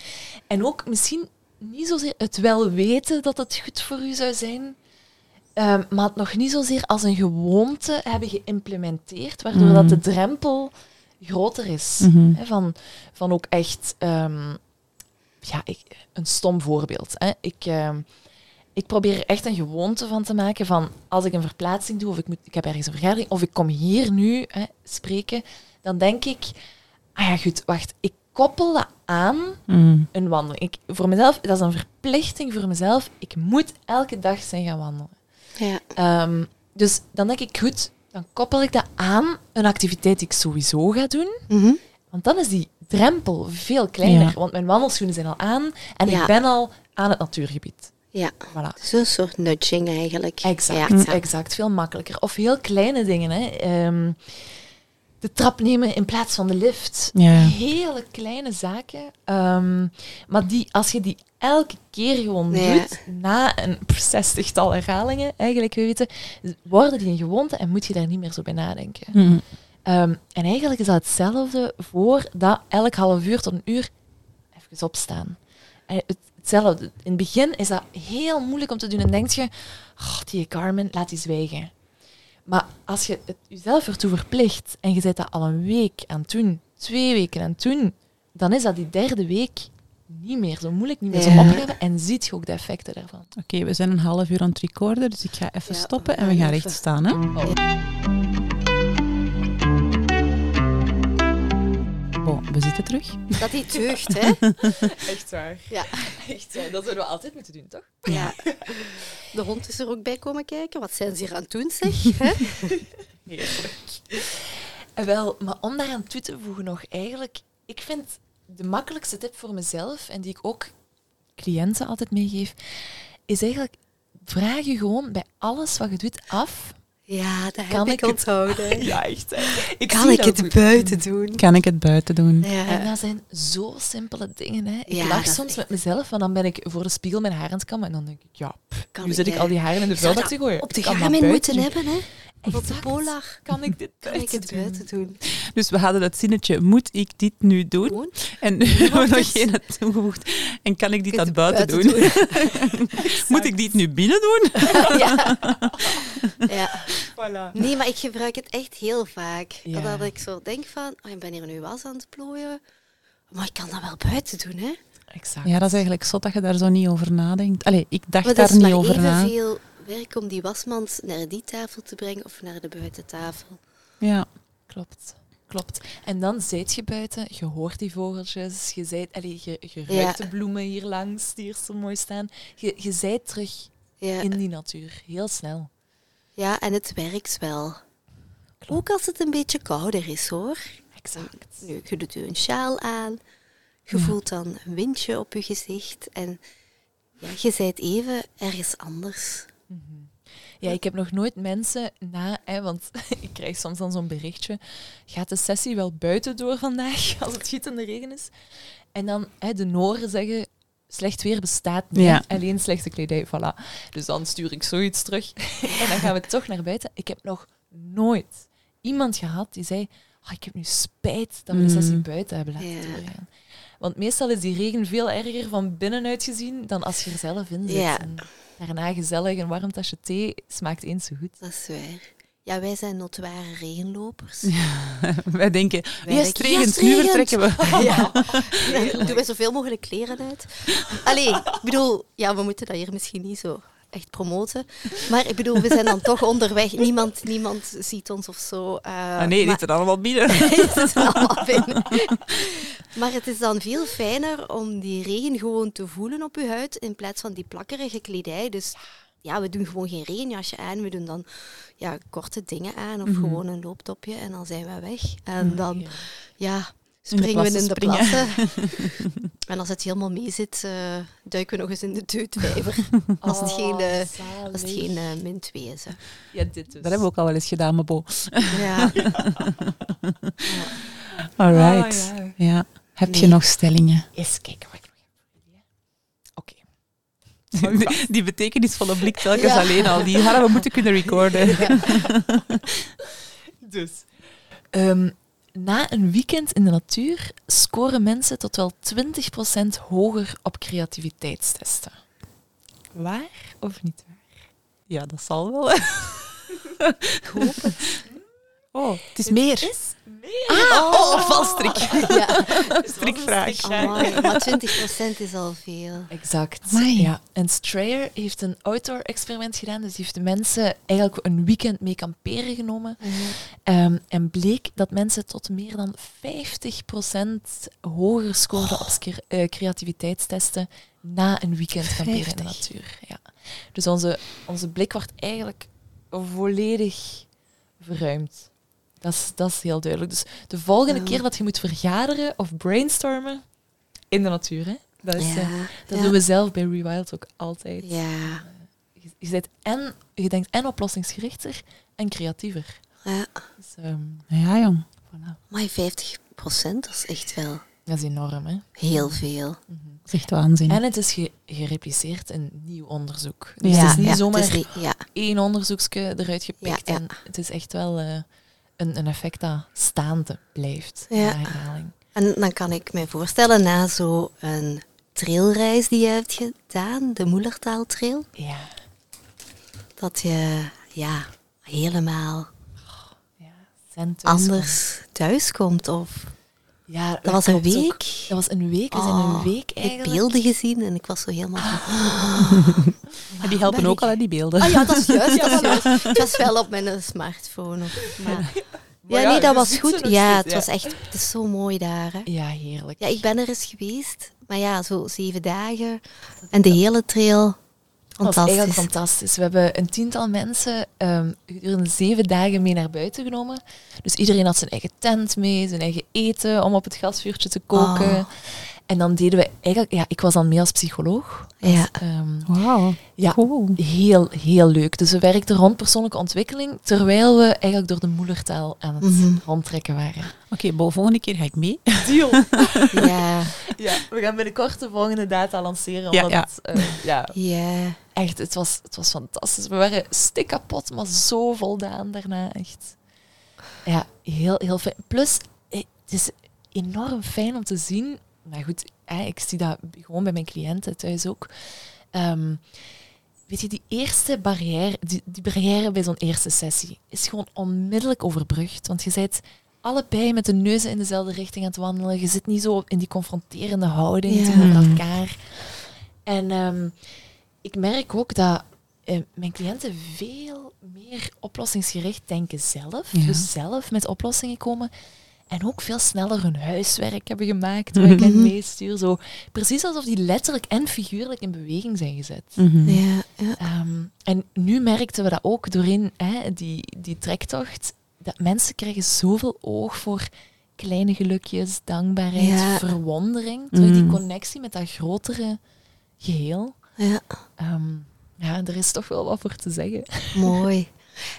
En ook misschien niet zozeer het wel weten dat het goed voor u zou zijn, ehm, maar het nog niet zozeer als een gewoonte hebben geïmplementeerd, waardoor dat de drempel groter is. Mhm. Hè, van, van ook echt, ehm, ja, ik, een stom voorbeeld. Hè? Ik, ehm, ik probeer er echt een gewoonte van te maken van als ik een verplaatsing doe of ik, moet, ik heb ergens een vergadering of ik kom hier nu hè, spreken, dan denk ik, ah ja goed, wacht, ik koppel dat aan Mm. een wandeling. Ik, voor mezelf, dat is een verplichting voor mezelf. Ik moet elke dag zijn gaan wandelen. Ja. Ehm, dus dan denk ik, goed, dan koppel ik dat aan een activiteit die ik sowieso ga doen. Mhm. Want dan is die drempel veel kleiner. Ja. Want mijn wandelschoenen zijn al aan en Ja. ik ben al aan het natuurgebied. Ja. Voilà. Een soort nudging eigenlijk. Exact, Ja. exact. Veel makkelijker. Of heel kleine dingen. Hè. Ehm, de trap nemen in plaats van de lift. Ja. Hele kleine zaken. Ehm, maar die, als je die elke keer gewoon Ja. doet, na een zestigtal herhalingen, eigenlijk weten, worden die een gewoonte en moet je daar niet meer zo bij nadenken. Mm. Ehm, en eigenlijk is dat hetzelfde voor dat elk half uur tot een uur even opstaan. En het- hetzelfde. In het begin is dat heel moeilijk om te doen en denk je, oh, die Carmen, laat die zwijgen. Maar als je het jezelf ertoe verplicht en je zit dat al een week aan het doen, twee weken. En toen, dan is dat die derde week niet meer zo moeilijk, niet meer zo opgeven. En ziet je ook de effecten daarvan. Oké, we zijn een half uur aan het recorden, dus ik ga even Ja, stoppen en we gaan recht staan. Hè? Bon, we zitten terug. Dat die deugt, hè? Echt waar. Ja. Echt waar. Dat zouden we altijd moeten doen, toch? ja. De hond is er ook bij komen kijken. Wat zijn ze hier aan het doen, zeg? Hè? Heerlijk. Eh, Wel, maar om daaraan toe te voegen nog, eigenlijk, ik vind de makkelijkste tip voor mezelf, en die ik ook cliënten altijd meegeef, is eigenlijk, vraag je gewoon bij alles wat je doet af. Ja, dat Kan heb ik ik het- onthouden. Ja, echt. Ik Kan ik het goed. buiten doen? Kan ik het buiten doen? En Ja. dat zijn zo simpele dingen. Hè. Ik Ja, lach soms echt- met mezelf, want dan ben ik voor de spiegel mijn haar aan het kammen. En dan denk ik, ja, pff, Kan nu ik, zit ik al die haren in de vuilbak te gooien. Op de buiten moeten hebben, hè? Op de Exact. Polar. Kan ik dit Kan ik buiten het doen? buiten doen? Dus we hadden dat zinnetje, moet ik dit nu doen? En nu hebben we nog het. geen toegevoegd. En kan ik dit het buiten, buiten doen? moet ik dit nu binnen doen? ja. ja. Voilà. Nee, maar ik gebruik het echt heel vaak. Ja. Dat ik zo denk van, oh, ik ben hier nu was aan het plooien. Maar ik kan dat wel buiten doen, hè? Exact. Ja, dat is eigenlijk zot dat je daar zo niet over nadenkt. Allee, ik dacht Maar daar niet maar over na. evenveel werk om die wasmand naar die tafel te brengen of naar de buitentafel. Ja. Klopt. Klopt. En dan zijt je buiten, je hoort die vogeltjes, je, zijt, allee, je, je Ja. ruikt de bloemen hier langs, die hier zo mooi staan. Je, je zijt terug Ja. in die natuur, heel snel. ja, en het werkt wel. Ook als het een beetje kouder is, hoor. Exact. Nu, je doet je een sjaal aan, je Ja. voelt dan een windje op je gezicht en ja, je zijt even ergens anders. Ja, ik heb nog nooit mensen na, hè, want ik krijg soms dan zo'n berichtje, gaat de sessie wel buiten door vandaag, als het gietende regen is? En dan hè, de Noren zeggen, slecht weer bestaat niet, Ja. alleen slechte kledij, voilà. Dus dan stuur ik zoiets terug en dan gaan we toch naar buiten. Ik heb nog nooit iemand gehad die zei, "Ah, ik heb nu spijt dat we de sessie Mm. buiten hebben laten Ja. doorgaan. Want meestal is die regen veel erger van binnenuit gezien dan als je er zelf in zit. Ja. En daarna gezellig een warm tasje thee smaakt eens zo goed. Dat is waar. Ja, wij zijn notoire regenlopers. Wij denken, Wij denken, regent, nu vertrekken we. Ja. Dan doen wij zoveel mogelijk kleren uit. Allee, ik bedoel, ja, we moeten dat hier misschien niet zo echt promoten. Maar ik bedoel, we zijn dan toch onderweg. Niemand, niemand ziet ons of zo. eh, Ah, nee, die maar- zitten allemaal binnen. Allemaal binnen. Maar het is dan veel fijner om die regen gewoon te voelen op je huid in plaats van die plakkerige kledij. Dus ja, we doen gewoon geen regenjasje aan. We doen dan ja, korte dingen aan of Mhm. gewoon een looptopje en dan zijn we weg. En dan Ja. Ja, In de springen we in de plassen en als het helemaal mee zit, eh, duiken we nog eens in de deutvijver. Als het geen, eh, Oh, als het geen eh, min 2 is. Hè. Ja, dit dus. Dat hebben we ook al wel eens gedaan, maar bo. Ja. Alright. Ah, ja. Ja. Heb je nog stellingen? Eens kijken wat ik nog heb. Oké. Die, die betekenisvolle blik telkens Ja. alleen al. Die hadden we moeten kunnen recorden. Dus. Ehm, na een weekend in de natuur scoren mensen tot wel 20% hoger op creativiteitstesten. Waar of niet waar? Ja, dat zal wel. Ik hoop het. Oh, het is meer. Is meer. Ah, oh, valstrik. Ja. Strikvraag. Amai, maar 20% is al veel. Exact. Amai. Ja. En Strayer heeft een outdoor-experiment gedaan. Dus heeft de mensen eigenlijk een weekend mee kamperen genomen. Ehm, en bleek dat mensen tot meer dan 50% hoger scoorden op ske- eh, creativiteitstesten na een weekend kamperen in de 50. natuur. Ja. Dus onze, onze blik wordt eigenlijk volledig verruimd. Dat is, dat is heel duidelijk. Dus de volgende Ja. keer dat je moet vergaderen of brainstormen in de natuur, hè? Dat, is, eh, dat ja. doen we zelf bij Rewild ook altijd. Ja. Je, je, bent en, je denkt en oplossingsgerichter en creatiever. ja. Dus, ehm, Ja, jong. voilà. Maar 50% dat is echt wel Dat is enorm, hè? heel veel. Mhm. Dat is echt waanzin. En het is ge- gerepliceerd in nieuw onderzoek. Dus Ja, het is niet ja, zomaar het is niet- ja. één onderzoeksje eruit gepikt. Ja, ja. En het is echt wel eh, een, een effect dat staande blijft. Ja. na herhaling. En dan kan ik me voorstellen, na zo'n trailreis die je hebt gedaan, de Moelertaaltrail, Ja. dat je ja, helemaal ja. Anders thuiskomt. Of Ja, Dat was een ook. week. Dat was een week. We zijn Oh, een week Ik heb eigenlijk. beelden gezien en ik was zo helemaal zo... En die helpen ook ik? al, hè, die beelden. Ah ja, dat is juist. Dat is juist. Het was wel op mijn smartphone. of- Maar, Maar ja, nee, dat was goed. Ja, het was echt... Het is zo mooi daar, hè. Ja, heerlijk. Ja, ik ben er eens geweest. Maar ja, zo zeven dagen. En de hele trail. Dat was eigenlijk Fantastisch. We hebben een tiental mensen ehm, gedurende zeven dagen mee naar buiten genomen. Dus iedereen had zijn eigen tent mee, zijn eigen eten om op het gasvuurtje te koken. Oh. En dan deden we eigenlijk... Ja, ik was dan mee als psycholoog. Ja. Ehm, Wauw, ja, cool. heel, heel leuk. Dus we werkten rond persoonlijke ontwikkeling, terwijl we eigenlijk door de moedertaal aan het Mhm. rondtrekken waren. Oké, Bo, volgende keer ga ik mee. Deal! Ja, ja, we gaan binnenkort de volgende data lanceren. Ja, Omdat ja. Het, eh, ja, ja. echt, het was, het was fantastisch. We waren stik kapot, maar zo voldaan daarna. Echt. Ja, heel, heel fijn. Plus, eh, het is enorm fijn om te zien. Maar goed, ik zie dat gewoon bij mijn cliënten thuis ook. Ehm, weet je, die eerste barrière, die, die barrière bij zo'n eerste sessie, is gewoon onmiddellijk overbrugd. Want je bent allebei met de neuzen in dezelfde richting aan het wandelen. Je zit niet zo in die confronterende houding Ja. tegenover elkaar. En ehm, ik merk ook dat eh, mijn cliënten veel meer oplossingsgericht denken zelf. Ja. Dus zelf met oplossingen komen. En ook veel sneller hun huiswerk hebben gemaakt, waar ik hen Mhm. meestuur. Zo, precies alsof die letterlijk en figuurlijk in beweging zijn gezet. Mhm. Ja, ja. Ehm, en nu merkten we dat ook doorheen hè, die, die trektocht. Dat mensen krijgen zoveel oog voor kleine gelukjes, dankbaarheid, Ja. verwondering. Terug die Mm. connectie met dat grotere geheel. ja. Ehm, ja, er is toch wel wat voor te zeggen. Mooi.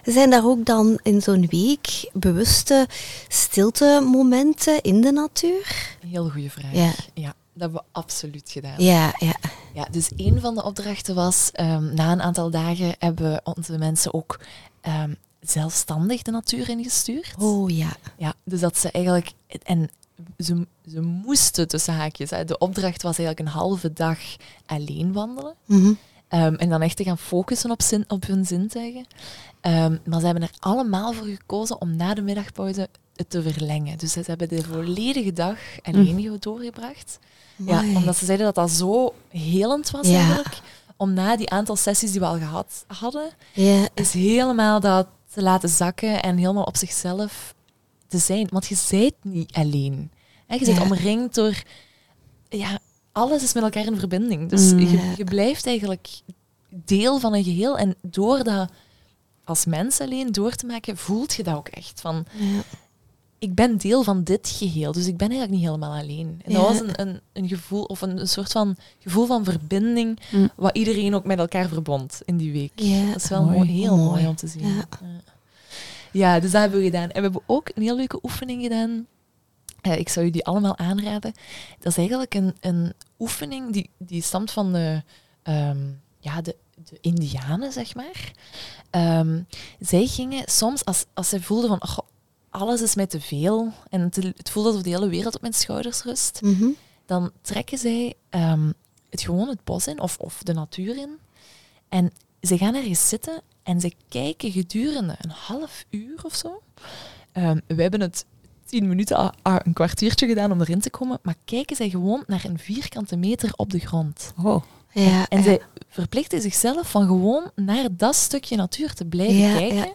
Zijn daar ook dan in zo'n week bewuste stilte-momenten in de natuur? Een heel goede vraag. Ja. dat hebben we absoluut gedaan. Ja, ja. Ja, dus een van de opdrachten was, ehm, na een aantal dagen hebben onze mensen ook ehm, zelfstandig de natuur ingestuurd. Oh ja. Ja, dus dat ze eigenlijk... En ze, ze moesten tussen haakjes. Hè. De opdracht was eigenlijk een halve dag alleen wandelen. Mhm. Ehm, en dan echt te gaan focussen op, zin, op hun zintuigen. Ehm, maar ze hebben er allemaal voor gekozen om na de middagpauze het te verlengen. Dus ze hebben de volledige dag alleen doorgebracht. Ja, omdat ze zeiden dat dat zo helend was Ja. eigenlijk. Om na die aantal sessies die we al gehad hadden, Ja, is helemaal dat te laten zakken en helemaal op zichzelf te zijn. Want je bent niet alleen. Je bent Ja. omringd door... Ja, alles is met elkaar in verbinding. Dus Mm. je, je blijft eigenlijk deel van een geheel. En door dat als mens alleen door te maken, voelt je dat ook echt. Van, ja. ik ben deel van dit geheel, dus ik ben eigenlijk niet helemaal alleen. En Ja. dat was een, een, een gevoel, of een, een soort van gevoel van verbinding, Mm. wat iedereen ook met elkaar verbond in die week. Ja. Dat is wel Mooi. mooi, heel Mooi. mooi om te zien. Ja, dus dat hebben we gedaan. En we hebben ook een heel leuke oefening gedaan. Eh, ik zou je die allemaal aanraden. Dat is eigenlijk een, een oefening die, die stamt van de, ehm, ja, de, de Indianen, zeg maar. Ehm, zij gingen soms, als, als zij voelden van "Och, alles is mij te veel en het, het voelde alsof de hele wereld op mijn schouders rust, Mhm. dan trekken zij ehm, het gewoon het bos in of, of de natuur in. En ze gaan ergens zitten en ze kijken gedurende een half uur of zo. We hebben het tien minuten, een kwartiertje gedaan om erin te komen, maar kijken zij gewoon naar een vierkante meter op de grond. Oh, Ja, En ja. zij verplichten zichzelf van gewoon naar dat stukje natuur te blijven Ja, kijken. ja.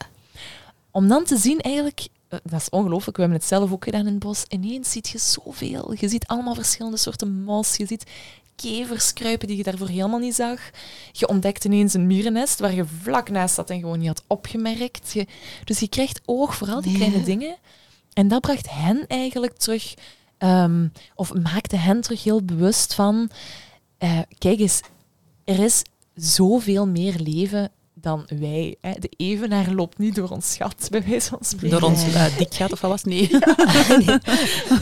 Om dan te zien eigenlijk, eh, dat is ongelooflijk, we hebben het zelf ook gedaan in het bos, ineens ziet je zoveel. Je ziet allemaal verschillende soorten mos, je ziet kevers kruipen die je daarvoor helemaal niet zag. Je ontdekt ineens een mierennest waar je vlak naast zat en gewoon niet had opgemerkt. Je, dus je krijgt oog voor al die Ja. kleine dingen. En dat bracht hen eigenlijk terug, ehm, of maakte hen terug heel bewust van, eh, kijk eens, er is zoveel meer leven dan wij. Hè. De evenaar loopt niet door ons gat, bij wijze van spreken. door ons uh, dik gaat of wat was? Nee.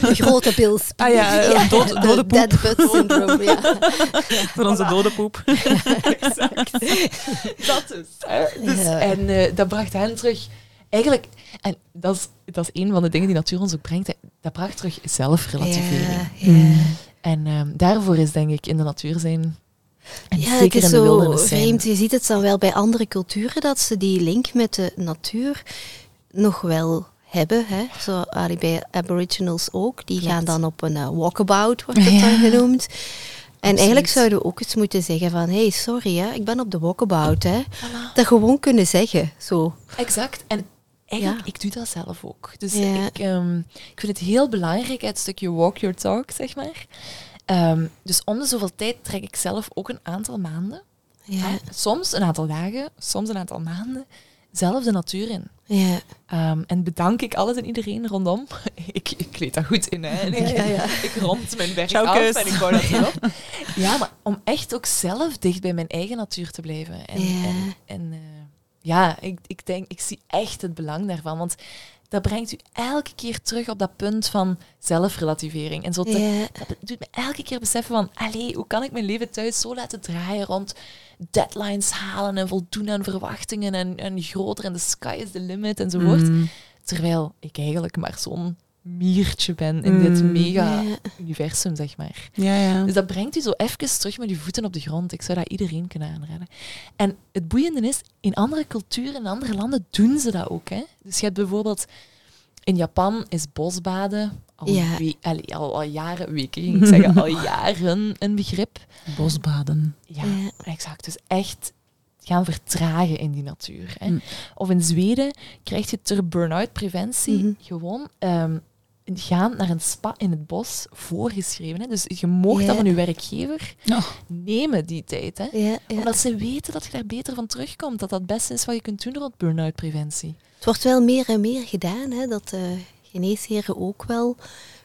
De grote pils. Ah ja, eh, dood- de dode poep. dead butt syndrome, ja. door onze dode poep. exact. dat is. Dus, Ja. En eh, dat bracht hen terug. Eigenlijk, en dat is, dat is een van de dingen die natuur ons ook brengt. hè. Dat bracht terug zelfrelativering. Ja, ja. En ehm, daarvoor is denk ik in de natuur zijn. En Ja, het zeker is in de zo wildernis zijn. vreemd. Je ziet het dan wel bij andere culturen dat ze die link met de natuur nog wel hebben. Hè? Zo, allee, bij Aboriginals ook. Die Klopt. gaan dan op een eh, walkabout, wordt het dan genoemd. En eigenlijk zouden we ook eens moeten zeggen van... hey, sorry, hè, ik ben op de walkabout. Hè. Voilà. Dat gewoon kunnen zeggen. Zo. Exact. En eigenlijk, Ja. ik doe dat zelf ook. Dus Ja. ik, ehm, ik vind het heel belangrijk, het stukje walk your talk, zeg maar. Ehm, dus om de zoveel tijd trek ik zelf ook een aantal maanden. Ja. Soms een aantal dagen, soms een aantal maanden. Zelf de natuur in. Ja. Ehm, en bedank ik alles en iedereen rondom. ik, ik kleed dat goed in, hè. Ik, Ja, ja, ja. ik rond mijn Ciao, af en ik bouw dat weer op. Ja, maar om echt ook zelf dicht bij mijn eigen natuur te blijven. En, Ja. en, en, eh, ja, ik, ik denk, ik zie echt het belang daarvan. Want dat brengt u elke keer terug op dat punt van zelfrelativering. En zo te- dat doet me elke keer beseffen van, allee, hoe kan ik mijn leven thuis zo laten draaien rond deadlines halen en voldoen aan verwachtingen en, en groter en the sky is the limit enzovoort. Mm. Terwijl ik eigenlijk maar zo'n miertje ben in dit Mm. mega Ja. universum, zeg maar. Ja, ja. Dus dat brengt u zo even terug met uw voeten op de grond. Ik zou dat iedereen kunnen aanraden. En het boeiende is, in andere culturen, in andere landen doen ze dat ook. Hè? Dus je hebt bijvoorbeeld... In Japan is bosbaden al, Ja. we- allee, al, al jaren, weken ging ik zeggen, al jaren een begrip. Bosbaden. Ja, Ja. exact. Dus echt gaan vertragen in die natuur. Hè. Mm. Of in Zweden krijg je ter burn-out preventie Mhm. gewoon ehm, gaan naar een spa in het bos voorgeschreven. Hè. Dus je mocht Ja. dat van je werkgever Oh, nemen die tijd. Hè. Ja, ja. Omdat ze weten dat je daar beter van terugkomt. Dat dat het beste is wat je kunt doen rond burn-out preventie. Het wordt wel meer en meer gedaan, hè, dat de geneesheren ook wel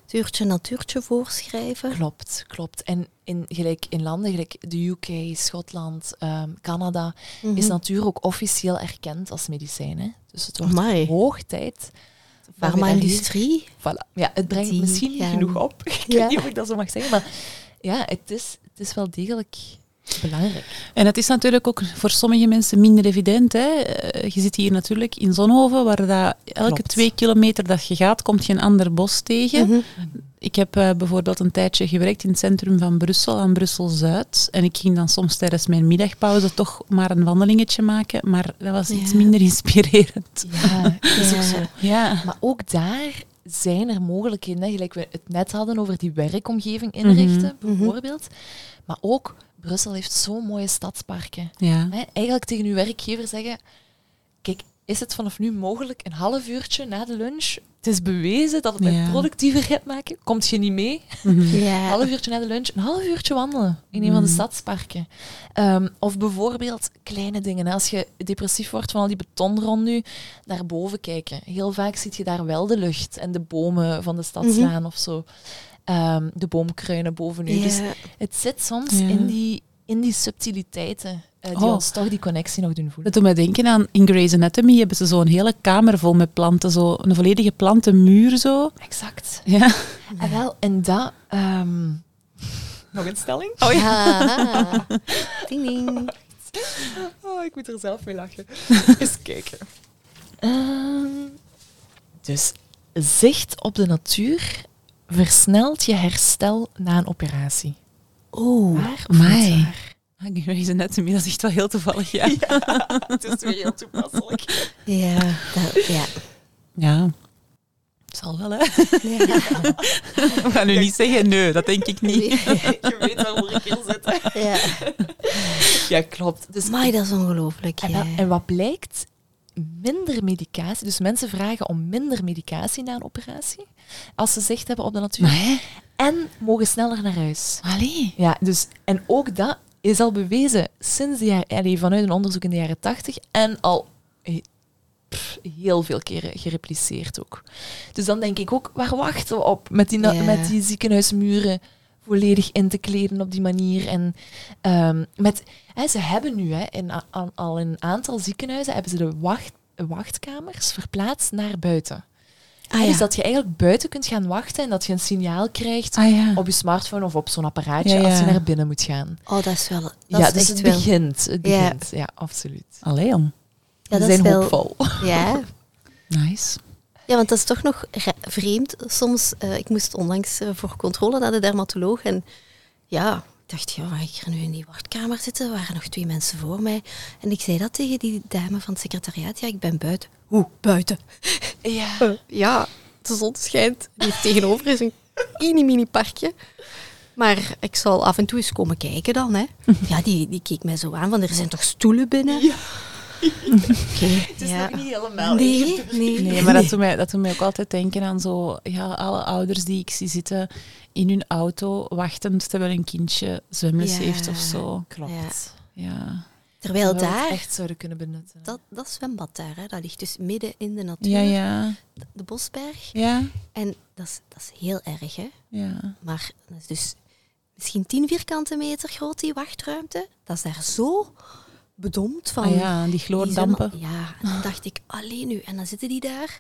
het uurtje natuurtje voorschrijven. Klopt, klopt. En in, gelijk, in landen gelijk de UK, Schotland, ehm, Canada, Mhm. is natuur ook officieel erkend als medicijn. Hè. Dus het wordt Amai. hoog tijd. Farma-industrie. Voilà. Ja, het brengt Die misschien genoeg op. Ik weet niet of ik dat zo mag zeggen, maar ja, het is, het is wel degelijk belangrijk. En het is natuurlijk ook voor sommige mensen minder evident. Hè. Eh, Je zit hier natuurlijk in Zonhoven, waar dat elke Klopt. twee kilometer dat je gaat, komt je een ander bos tegen. Mhm. Ik heb eh, bijvoorbeeld een tijdje gewerkt in het centrum van Brussel, aan Brussel-Zuid. En ik ging dan soms tijdens mijn middagpauze toch maar een wandelingetje maken. Maar dat was iets Ja. minder inspirerend. Ja, is ook Ja. zo. Ja. Maar ook daar zijn er mogelijkheden. Hè. Gelijk we het net hadden over die werkomgeving inrichten, Mhm. bijvoorbeeld. Maar ook, Brussel heeft zo'n mooie stadsparken. ja. Hè, eigenlijk tegen uw werkgever zeggen: Kijk, is het vanaf nu mogelijk een half uurtje na de lunch? Het is bewezen dat het mij Ja. productiever gaat maken. Komt je niet mee? Mhm. Een Ja. half uurtje na de lunch, een half uurtje wandelen in een van de Mm. stadsparken. Ehm, of bijvoorbeeld kleine dingen. Als je depressief wordt van al die beton rond nu, naar boven kijken. Heel vaak zie je daar wel de lucht en de bomen van de stadslaan of zo. Ehm, de boomkruinen boven u. Dus het zit soms in, die, in die subtiliteiten eh, die Oh. ons toch die connectie nog doen voelen. Dat doet mij denken aan, in Grey's Anatomy hebben ze zo'n hele kamer vol met planten. Zo, een volledige plantenmuur zo. Exact. Ja. En wel, en dat... ehm, nog een stelling? Oh Ja. Ding, ding. Oh, ik moet er zelf mee lachen. Eens kijken. Ehm, dus zicht op de natuur versnelt je herstel na een operatie. Waar waar? Ah, Grey's Anatomy, dat is echt wel heel toevallig, ja. Het is weer heel toepasselijk. Ja. Dat, ja. Ja. Het zal wel, hè. ja. We gaan nu niet zeggen, nee, dat denk ik niet. Je weet waarvoor ik hier zit. Ja. Ja, klopt. Dus Amai, dat is ongelooflijk. En, Ja. wel- en wat blijkt? Minder medicatie. Dus mensen vragen om minder medicatie na een operatie. Als ze zicht hebben op de natuur. Maar? En mogen sneller naar huis. Allee. Ja, dus, en ook dat is al bewezen sinds de jaren, allee, vanuit een onderzoek in de jaren tachtig en al eh, pff, heel veel keren gerepliceerd ook. Dus dan denk ik ook, waar wachten we op met die, Ja. met die ziekenhuismuren volledig in te kleden op die manier? En ehm, met, hè, ze hebben nu hè, in, al in een aantal ziekenhuizen hebben ze de wacht, wachtkamers verplaatst naar buiten. Ah, ja. Dus dat je eigenlijk buiten kunt gaan wachten en dat je een signaal krijgt Ah ja. op je smartphone of op zo'n apparaatje Ja, als je naar binnen moet gaan. Oh, dat is wel... Dat ja, is dus echt het wel... begint. Het begint. Ja, absoluut. Allee, jong. Ja, We dat zijn is wel... hoopvol. Ja. Nice. Ja, want dat is toch nog vreemd. Soms, eh, ik moest onlangs eh, voor controle naar de dermatoloog en ja, dacht, ja, ga ik er nu in die wachtkamer zitten? Er waren nog twee mensen voor mij. En ik zei dat tegen die dame van het secretariaat. Ja, ik ben buiten. Hoe, buiten? Ja. Ja, de zon schijnt. Hier tegenover is een mini-mini parkje. Maar ik zal af en toe eens komen kijken dan. Hè. Ja, die, die keek mij zo aan, van er zijn toch stoelen binnen? Ja. Oké, Het is ja. nog niet helemaal Nee, nee. Nee, maar dat doet, mij, dat doet mij ook altijd denken aan zo, ja, alle ouders die ik zie zitten in hun auto, wachtend terwijl een kindje zwemles Ja. heeft of zo. Klopt. Ja. Terwijl Dat daar, echt zouden kunnen benutten. dat, dat zwembad daar, hè, dat ligt dus midden in de natuur, Ja, ja. de Bosberg. Ja, En dat is, dat is heel erg, hè. ja. Maar dat is dus misschien 10 vierkante meter groot, die wachtruimte. Dat is daar zo bedompt van. Ah ja, die chloordampen. Ja, en dan dacht ik, alleen nu. En dan zitten die daar.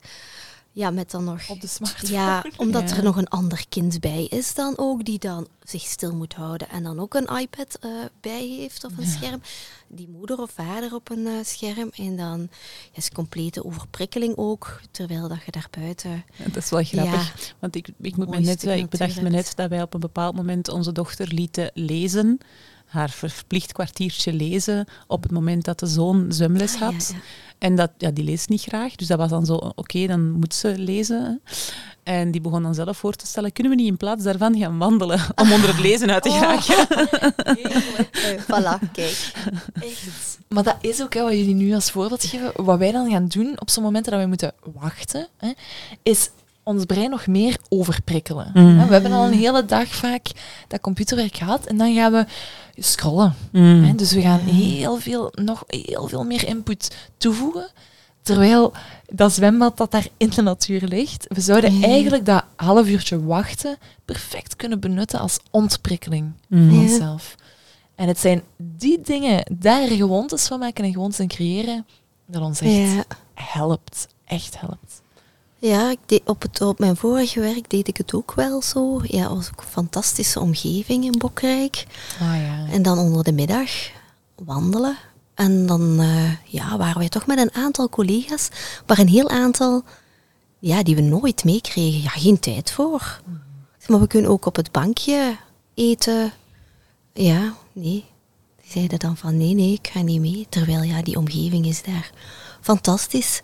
Ja, met dan nog... Op de smartphone. Ja, omdat Ja. er nog een ander kind bij is dan ook, die dan zich stil moet houden en dan ook een iPad eh, bij heeft of een scherm. Die moeder of vader op een eh, scherm en dan is complete overprikkeling ook, terwijl dat je daar buiten... Dat is wel grappig. Want ik, ik, moet me net, eh, ik bedacht me net dat wij op een bepaald moment onze dochter lieten lezen. Haar verplicht kwartiertje lezen op het moment dat de zoon zwemles Ah, had. ja, ja. En dat, ja, die leest niet graag. Dus dat was dan zo, oké, dan moet ze lezen. En die begon dan zelf voor te stellen, kunnen we niet in plaats daarvan gaan wandelen om onder het lezen uit te Oh. geraken? Eh, voilà, kijk. Echt. Maar dat is ook hè, wat jullie nu als voorbeeld geven. Wat wij dan gaan doen op zo'n momenten dat wij moeten wachten, hè, is ons brein nog meer overprikkelen. Mm. Hè, We hebben al een hele dag vaak dat computerwerk gehad en dan gaan we scrollen. Mm. Hè, dus we gaan heel veel, nog heel veel meer input toevoegen. Terwijl dat zwembad dat daar in de natuur ligt, we zouden Ja. eigenlijk dat half uurtje wachten perfect kunnen benutten als ontprikkeling van Ja. onszelf. En het zijn die dingen, daar gewoontes van maken en gewoontes in creëren, dat ons echt Ja. helpt. Echt helpt. Ja, ik deed op, het, op mijn vorige werk deed ik het ook wel zo. Ja, het was ook een fantastische omgeving in Bokrijk. Ah ja. En dan onder de middag wandelen. En dan eh, ja, waren wij toch met een aantal collega's, maar een heel aantal ja, die we nooit meekregen. Ja, geen tijd voor. Maar we kunnen ook op het bankje eten. Ja, nee. Die zeiden dan van nee, nee, ik ga niet mee. Terwijl ja, die omgeving is daar fantastisch.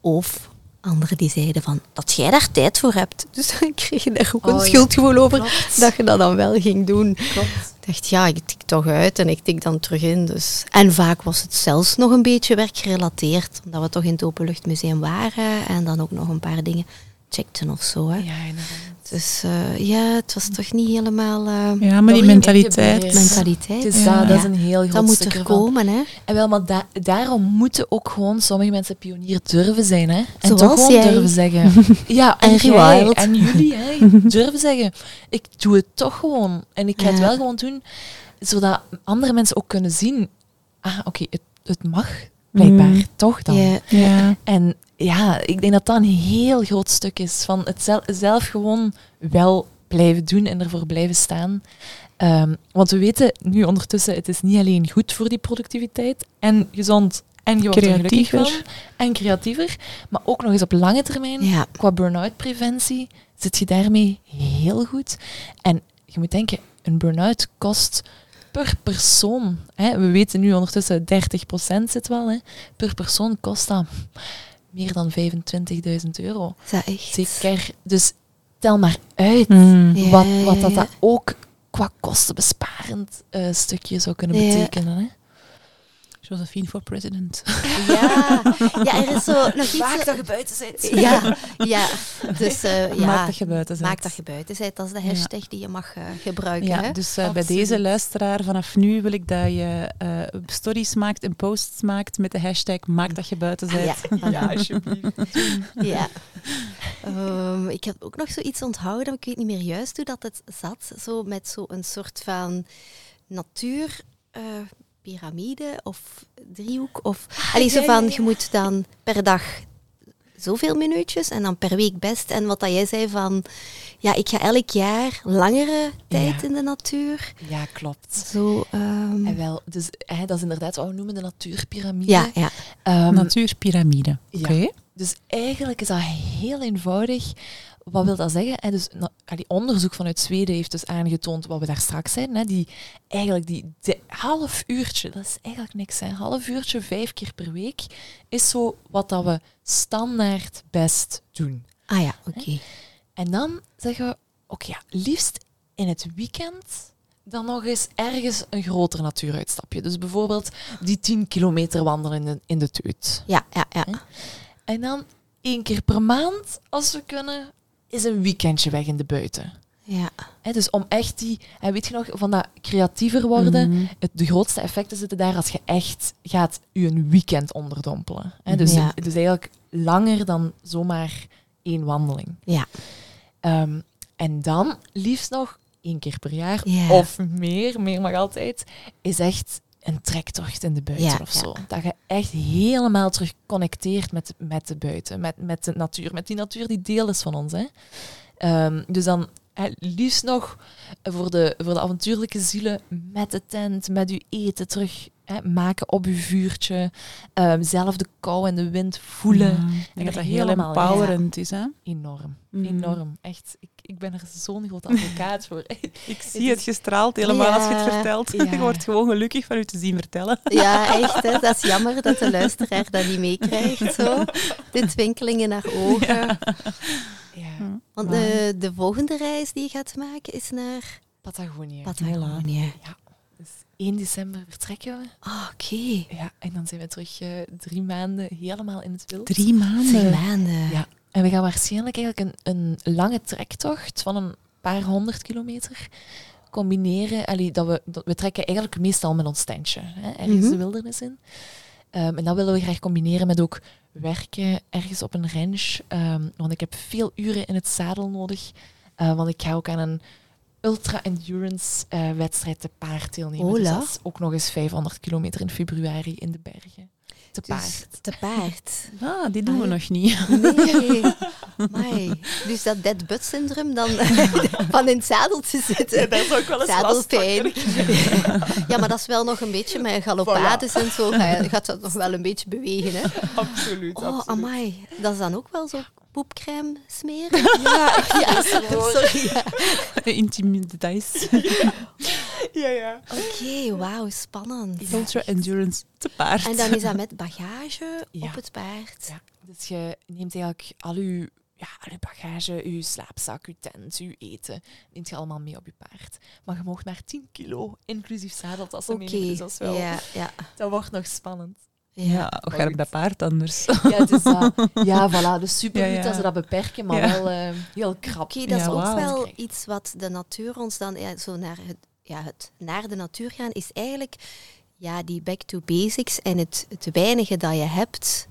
Of anderen die zeiden van dat jij daar tijd voor hebt. Dus dan kreeg je daar ook een Oh ja, schuldgevoel over klopt. dat je dat dan wel ging doen. Klopt. Ik dacht, ja, ik tik toch uit en ik tik dan terug in. Dus. En vaak was het zelfs nog een beetje werkgerelateerd, omdat we toch in het Openluchtmuseum waren en dan ook nog een paar dingen checkten of zo. Hè. Ja, inderdaad. Dus eh, ja, het was toch niet helemaal eh, Ja, maar die mentaliteit. mentaliteit. Het is Ja. dat, dat is een heel groot dat moet er komen, hè. En wel, maar da- daarom moeten ook gewoon sommige mensen pionier durven zijn. Hè? En Zoals toch gewoon jij. durven zeggen. Ja, en, En jij, Wild. en jullie hè, durven zeggen. Ik doe het toch gewoon. En ik ga het wel gewoon doen, zodat andere mensen ook kunnen zien. Ah, oké, het, het mag blijkbaar Mm. toch dan. Ja. Ja. En ja, ik denk dat dat een heel groot stuk is. Van het zel- zelf gewoon wel blijven doen en ervoor blijven staan. Ehm, want we weten nu ondertussen, het is niet alleen goed voor die productiviteit en gezond en je wordt er gelukkig van Creatiever. en creatiever, maar ook nog eens op lange termijn, Ja. qua burn-out preventie, zit je daarmee heel goed. En je moet denken, een burn-out kost per persoon, hè, we weten nu ondertussen 30% zit wel, hè, per persoon kost dat meer dan 25.000 euro. Is dat echt? Zeker. Dus tel maar uit Mm. Ja, wat, wat ja, dat, ja. dat ook qua kostenbesparend eh, stukje zou kunnen Ja. betekenen. Hè? Josephine voor president. Ja. ja, er is zo nog iets... Maak dat je buiten zit. Ja, ja. Dus eh, ja. Maak dat je buiten bent. Maak dat je buiten. Dat is de Ja. hashtag die je mag eh, gebruiken. Ja, hè? dus eh, bij deze luisteraar, vanaf nu wil ik dat je eh, stories maakt en posts maakt met de hashtag maak dat je buiten Ah, bent. ja. Ja, alsjeblieft. Ja. Ehm, ik heb ook nog zoiets onthouden, maar ik weet niet meer juist hoe dat het zat. Zo met zo'n soort van natuur... eh, piramide of driehoek. Of, allee, zo Ah, van, je moet dan per dag zoveel minuutjes en dan per week best. En wat dat jij zei van, ja, ik ga elk jaar langere tijd Ja. in de natuur. Ja, klopt. Zo, ehm, En wel, dus hè, dat is inderdaad wat we noemen de natuurpiramide. ja, ja. Ehm, Natuurpyramide. Oké. Ja. Dus eigenlijk is dat heel eenvoudig. Wat wil dat zeggen? Hè? Dus, nou, allee, onderzoek vanuit Zweden heeft dus aangetoond wat we daar straks zeiden. Hè? Die, eigenlijk die de, half uurtje, dat is eigenlijk niks. Hè? Half uurtje, vijf keer per week, is zo wat dat we standaard best doen. Ah ja, oké. En dan zeggen we, oké, ja, liefst in het weekend dan nog eens ergens een groter natuuruitstapje. Dus bijvoorbeeld die 10 kilometer wandelen in de, in de teut. Ja, ja, ja. En dan één keer per maand, als we kunnen, is een weekendje weg in de buiten. Ja, dus om echt die, en weet je nog, van dat creatiever worden, Mhm. het, de grootste effecten zitten daar als je echt gaat je een weekend onderdompelen. Dus, Ja. dus eigenlijk langer dan zomaar één wandeling. ja. Ehm, en dan, liefst nog één keer per jaar, Ja. of meer, meer mag altijd, is echt een trektocht in de buiten Ja, of ja. zo. Dat je echt helemaal terug connecteert met, met de buiten, met, met de natuur, met die natuur die deel is van ons. Hè. Ehm, dus dan hè, liefst nog voor de, voor de avontuurlijke zielen met de tent, met uw eten terug hè, maken op uw vuurtje, ehm, zelf de kou en de wind voelen. Ja, ik denk dat dat heel helemaal- empowerend is. Hè? Enorm, Mhm. enorm. Echt, ik, ik ben er zo'n groot advocaat voor. Ik zie het gestraald helemaal Ja. als je het vertelt. Ja. Je wordt gewoon gelukkig van u te zien vertellen. Ja, echt. Hè. Dat is jammer dat de luisteraar dat niet meekrijgt. Zo. De twinkelingen naar ogen. Ja. Want de, de volgende reis die je gaat maken is naar Patagonië. Patagonië. Dus 1 december vertrekken we. Ah, Oké. Ja, en dan zijn we terug eh, drie maanden helemaal in het wild. Drie Drie maanden. maanden. Ja. En we gaan waarschijnlijk eigenlijk een, een lange trektocht van een paar honderd kilometer combineren. Allee, dat we, dat, we trekken eigenlijk meestal met ons tentje, hè, ergens Mhm. de wildernis in. Ehm, en dat willen we graag combineren met ook werken ergens op een ranch. Ehm, want ik heb veel uren in het zadel nodig. Eh, want ik ga ook aan een ultra-endurance eh, wedstrijd te paard deelnemen. Dus Hola. dat is ook nog eens 500 kilometer in februari in de bergen. Te Dus paard. te paard. Ah, die doen Ah, we ja. nog niet. Nee. Amai. Dus dat dead butt syndroom dan van in het zadel te zitten. dat is ook wel Zadelpijn. ja, maar dat is wel nog een beetje met galopades en zo. Ga je, gaat dat nog wel een beetje bewegen. Hè? Absoluut, Oh, absoluut. amai. Dat is dan ook wel zo poepcrème smeren? Ja, ja sorry. ja. Intieme details. Ja, ja. Oké, wauw, spannend. Ultra endurance te paard. En dan is dat met bagage Ja. op het paard. Ja, dus je neemt eigenlijk al uw, ja, al uw bagage, uw slaapzak, uw tent, uw eten, neemt je allemaal mee op je paard. Maar je mag maar 10 kilo, inclusief zadeltassen Oké, meenemen. Dus dat, is wel, ja, ja, dat wordt nog spannend. Ja, hoe gaat het bij paard anders? Ja, het is dat. Ja, voilà. Dus super Ja, goed ja. dat ze dat beperken, maar Ja. wel eh, heel krap. Oké, dat is ook wel iets wat de natuur ons dan ja, zo naar het, ja, het naar de natuur gaan is eigenlijk ja, die back to basics en het, het weinige dat je hebt,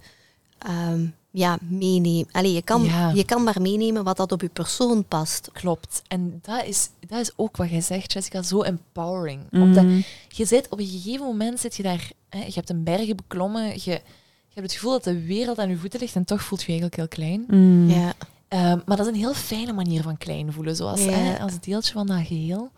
ehm, ja, meenemen. Allee, je, kan, Ja. je kan maar meenemen wat dat op je persoon past. Klopt. En dat is, dat is ook wat jij zegt, Jessica, zo empowering. Mhm. Omdat je zit op een gegeven moment zit je daar, hè, je hebt een bergen beklommen, je, je hebt het gevoel dat de wereld aan je voeten ligt en toch voelt je je eigenlijk heel klein. Mm. Ja. Ehm, maar dat is een heel fijne manier van klein voelen, zoals Ja. hè, als deeltje van dat geheel.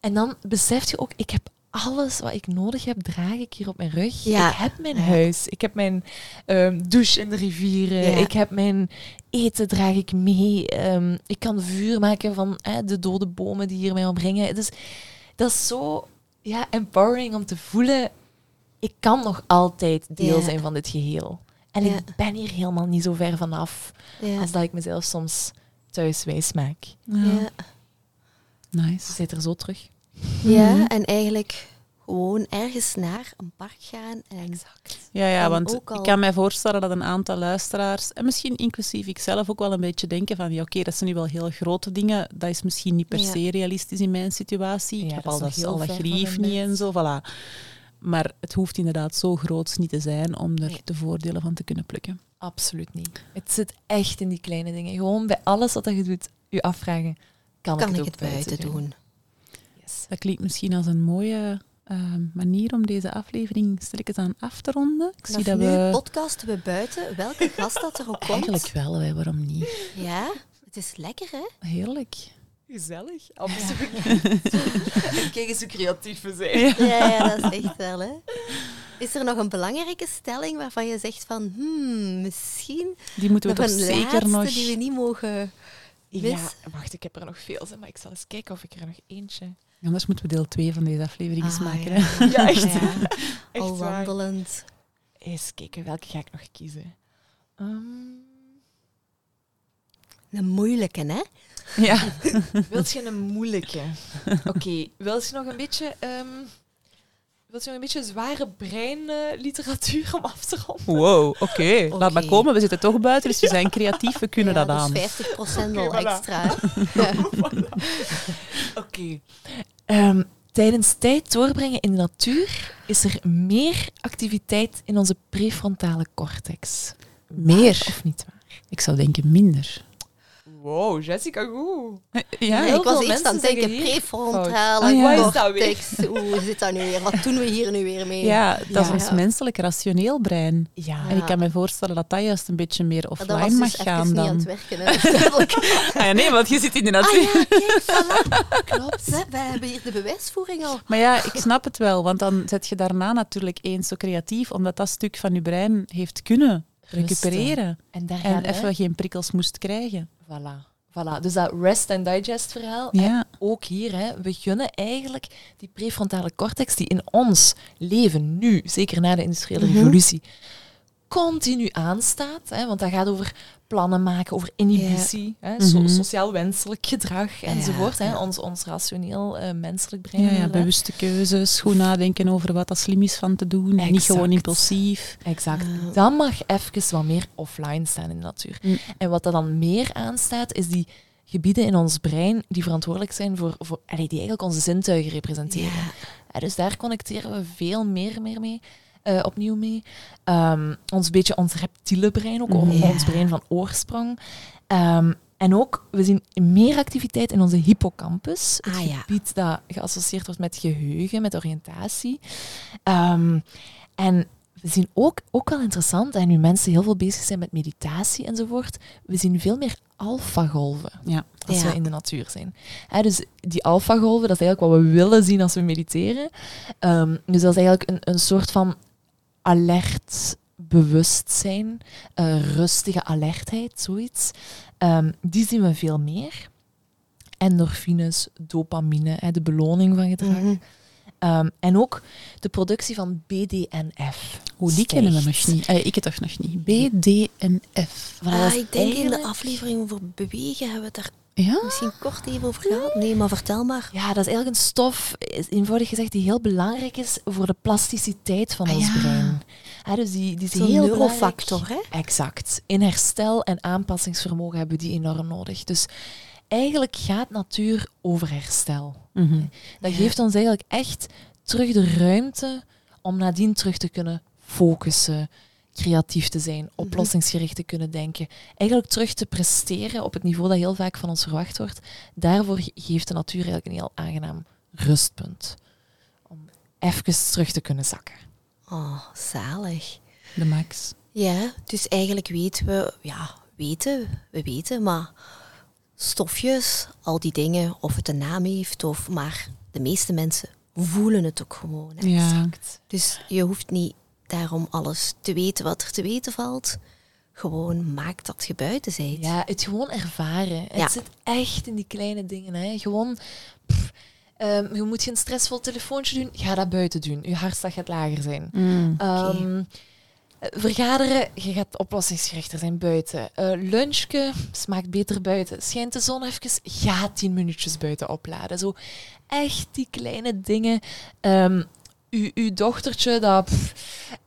En dan besef je ook, ik heb alles wat ik nodig heb, draag ik hier op mijn rug. Ja. Ik heb mijn huis, ik heb mijn ehm, douche in de rivieren, Ja. ik heb mijn eten draag ik mee. Ehm, ik kan vuur maken van hè, de dode bomen die hier mij omringen. Dus dat is zo ja, empowering om te voelen, ik kan nog altijd deel Ja. zijn van dit geheel. En Ja. ik ben hier helemaal niet zo ver vanaf Ja. als dat ik mezelf soms thuis wijs maak. Ja. Nice. zit er zo terug. Ja, Mhm. en eigenlijk gewoon ergens naar een park gaan en Exact. Ja, ja En want al- ik kan mij voorstellen dat een aantal luisteraars, en misschien inclusief ikzelf ook wel een beetje denken van, ja oké, dat zijn nu wel heel grote dingen, dat is misschien niet per Ja. se realistisch in mijn situatie. Ik Ja, heb dat al dat, heel al dat grief niet en zo, voilà. Maar het hoeft inderdaad zo groots niet te zijn om er Nee. de voordelen van te kunnen plukken. Absoluut niet. Het zit echt in die kleine dingen. Gewoon bij alles wat je doet, je afvragen, kan, kan ik ik het buiten doen. Yes. Dat klinkt misschien als een mooie eh, manier om deze aflevering stilletjes aan af te ronden. Ik zie dat nu we... podcasten we buiten, welke gast dat er ook komt. Eigenlijk wel, hè, waarom niet? Ja, het is lekker hè? Heerlijk. Gezellig. Absoluut. en kijk eens hoe creatief we zijn. Ja, ja, dat is echt wel, hè. Is er nog een belangrijke stelling waarvan je zegt van, hmm, misschien Die moeten we nog toch een zeker nog... die we niet mogen Ja, wacht, ik heb er nog veel, maar ik zal eens kijken of ik er nog eentje... Anders moeten we deel 2 van deze aflevering eens Ah, maken. ja. Hè? Ja, echt. Ja, Echt al waar. wandelend. Eens kijken, welke ga ik nog kiezen? Ehm, Een moeilijke, hè? Ja. wilt je een moeilijke? Oké, wilt je nog een beetje... ehm wilt je nog een beetje zware breinliteratuur om af te ronden? Wow, oké. Laat maar komen. We zitten toch buiten, dus we zijn creatief. We kunnen ja, dat aan. Dus 50% al voilà. extra. hè? Tijdens tijd doorbrengen in de natuur is er meer activiteit in onze prefrontale cortex. Meer? Waar of niet waar? Ik zou denken minder. Wow, Jessica, goed. Ja, Heel ik was veel eerst aan het denken, prefrontale ja. Weer? cortex. Hoe zit dat nu weer? Wat doen we hier nu weer mee? ja dat is Ja. ons menselijk rationeel brein. Ja. Ja. En ik kan me voorstellen dat dat juist een beetje meer offline mag dus even gaan niet aan dan. het werken. Hè. Duidelijk. Ah, ja, nee, want je zit in de Ah natuur. ja, kijk, voilà. Klopt. Hè. Wij hebben hier de bewijsvoering al. Maar ja, ik snap het wel, want dan zet je daarna natuurlijk eens zo creatief, omdat dat stuk van je brein heeft kunnen recupereren En daar en even geen prikkels moest krijgen. Voilà. Voilà. Dus dat rest and digest verhaal. Ja. En ook hier, hè, we gunnen eigenlijk die prefrontale cortex die in ons leven nu, zeker na de industriële Mhm. revolutie, continu aanstaat. Hè, want dat gaat over plannen maken, over inhibitie, hè, so- Mhm. sociaal wenselijk gedrag enzovoort. Hè, ja. ons, ons rationeel eh, menselijk brein. Ja, bewuste keuzes, goed nadenken over wat dat slim is van te doen, en niet gewoon impulsief. Exact. Ja. Dat mag even wat meer offline staan in de natuur. Mm. En wat dat dan meer aanstaat, is die gebieden in ons brein die verantwoordelijk zijn voor, voor allee, die eigenlijk onze zintuigen representeren. Ja. Ja, dus daar connecteren we veel meer, meer mee. Eh, opnieuw mee. Ehm, ons beetje ons reptiele brein, ook Mhm. Ja. ons brein van oorsprong. Ehm, en ook, we zien meer activiteit in onze hippocampus. Het Ah, ja. gebied dat geassocieerd wordt met geheugen, met oriëntatie. Ehm, en we zien ook, ook wel interessant, en nu mensen heel veel bezig zijn met meditatie enzovoort, we zien veel meer alfagolven Ja. als Ja. we in de natuur zijn. Dus die alfagolven, dat is eigenlijk wat we willen zien als we mediteren. Dus dat is eigenlijk een, een soort van alert bewustzijn, eh, rustige alertheid, zoiets. Ehm, die zien we veel meer. Endorfines, dopamine, hè, de beloning van gedrag. Mhm. Ehm, en ook de productie van BDNF. Hoe die kennen we nog niet. Eh, ik het toch nog niet. BDNF. Ah, is ik denk in de aflevering over bewegen hebben we het daar Ja? misschien kort even over gehad. Nee, maar vertel maar. Ja, dat is eigenlijk een stof, eenvoudig gezegd, die heel belangrijk is voor de plasticiteit van Ah, ons ja. brein. Ja, dus die, die is heel neurofactor, belangrijk. hè? Exact. In herstel en aanpassingsvermogen hebben we die enorm nodig. Dus eigenlijk gaat natuur over herstel. Mhm. Dat geeft ons eigenlijk echt terug de ruimte om nadien terug te kunnen focussen, creatief te zijn, oplossingsgericht te kunnen denken. Eigenlijk terug te presteren op het niveau dat heel vaak van ons verwacht wordt. Daarvoor ge- geeft de natuur eigenlijk een heel aangenaam rustpunt. Om even terug te kunnen zakken. Oh, zalig. De max. Ja, dus eigenlijk weten we, ja, weten, we weten, maar stofjes, al die dingen, of het een naam heeft, of maar de meeste mensen voelen het ook gewoon. Hè. Ja. Dus je hoeft niet daarom alles te weten wat er te weten valt. Gewoon maak dat je buiten bent. Ja, het gewoon ervaren. Het zit echt in die kleine dingen. Hè. Gewoon, pff, ehm, je moet geen stressvol telefoontje doen, ga dat buiten doen. Je hartslag gaat lager zijn. Mm. Ehm, eh, vergaderen, je gaat oplossingsgerichter zijn buiten. Eh lunchje, smaakt beter buiten. Schijnt de zon even, ga tien minuutjes buiten opladen. Zo echt die kleine dingen. Ehm uw, uw dochtertje dat pff,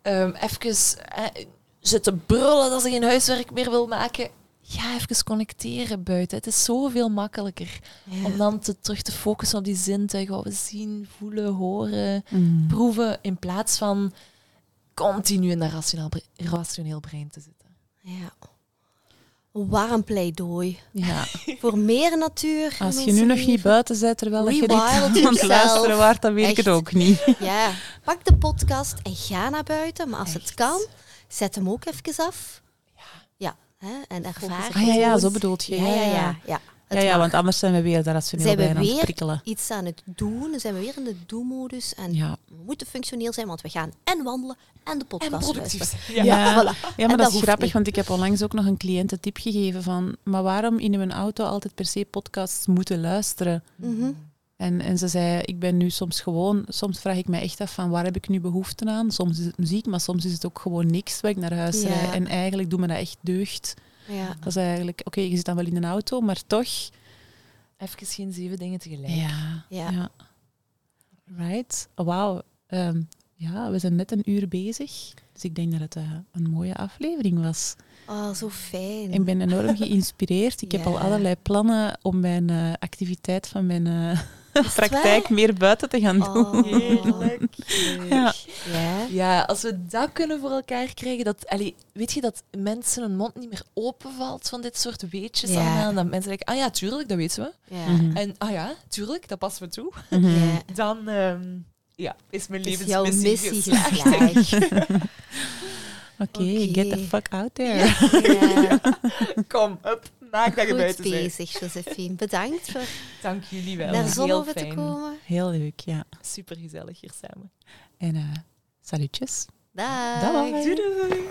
ehm, even eh, zit te brullen dat ze geen huiswerk meer wil maken. Ga even connecteren buiten. Het is zoveel makkelijker Ja. om dan te, terug te focussen op die zintuigen, wat we zien, voelen, horen Mm. proeven in plaats van continu in dat rationeel, rationeel brein te zitten. Ja. Warm pleidooi Ja. voor meer natuur. Als je nu nog leven. niet buiten bent terwijl je dit aan het luisteren waart, dan weet ik het Echt. ook niet. Ja, pak de podcast en ga naar buiten. Maar als het Echt. kan, zet hem ook even af. Ja, hè, en ervaar. Ah ja, ja, zo bedoelt je. Ja, ja, ja. ja. Het Ja, ja, want anders zijn we weer daar rationeel Zijn we bij aan het weer prikkelen. iets aan het doen, dan zijn we weer in de do-modus. En Ja. we moeten functioneel zijn, want we gaan en wandelen en de En podcast productief. luisteren. Ja. Ja. voilà. Ja, En maar dat, is grappig, niet. want ik heb onlangs ook nog een cliënt een tip gegeven van, maar waarom in mijn auto altijd per se podcasts moeten luisteren? Mhm. En, en ze zei, ik ben nu soms gewoon, soms vraag ik mij echt af van waar heb ik nu behoefte aan? Soms is het muziek, maar soms is het ook gewoon niks waar ik naar huis Ja. rijd. En eigenlijk doet me dat echt deugd. Ja. Dat is eigenlijk, oké, je zit dan wel in een auto, maar toch. Even geen zeven dingen tegelijk. Ja. Ja. Right. Wauw. Ehm, ja, we zijn net een uur bezig. Dus ik denk dat het eh, een mooie aflevering was. Oh, zo fijn. Ik ben enorm geïnspireerd. Ik heb al Ja. allerlei plannen om mijn eh, activiteit van mijn eh, praktijk waar? meer buiten te gaan doen. Oh. Heerlijk. Ja. Ja. Ja, als we dat kunnen voor elkaar krijgen, dat, allee, weet je dat mensen hun mond niet meer openvalt van dit soort weetjes Ja. allemaal. Dat mensen denken, ah ja, tuurlijk, dat weten we. Ja. Mhm. En ah ja, tuurlijk, dat passen we toe. Mhm. Ja. Dan ehm, ja, is mijn Is jouw levensmissie missie geslaagd. Oké, Oké. get the fuck out there. Ja. Kom, up, maak dat je Goed buiten bent. bezig, Josephine. Bedankt voor Dank jullie wel. naar Zonhoven Heel te fijn. komen. Heel leuk, ja. Super gezellig hier samen. En eh salutjes. Dag. Dag. Doei doei.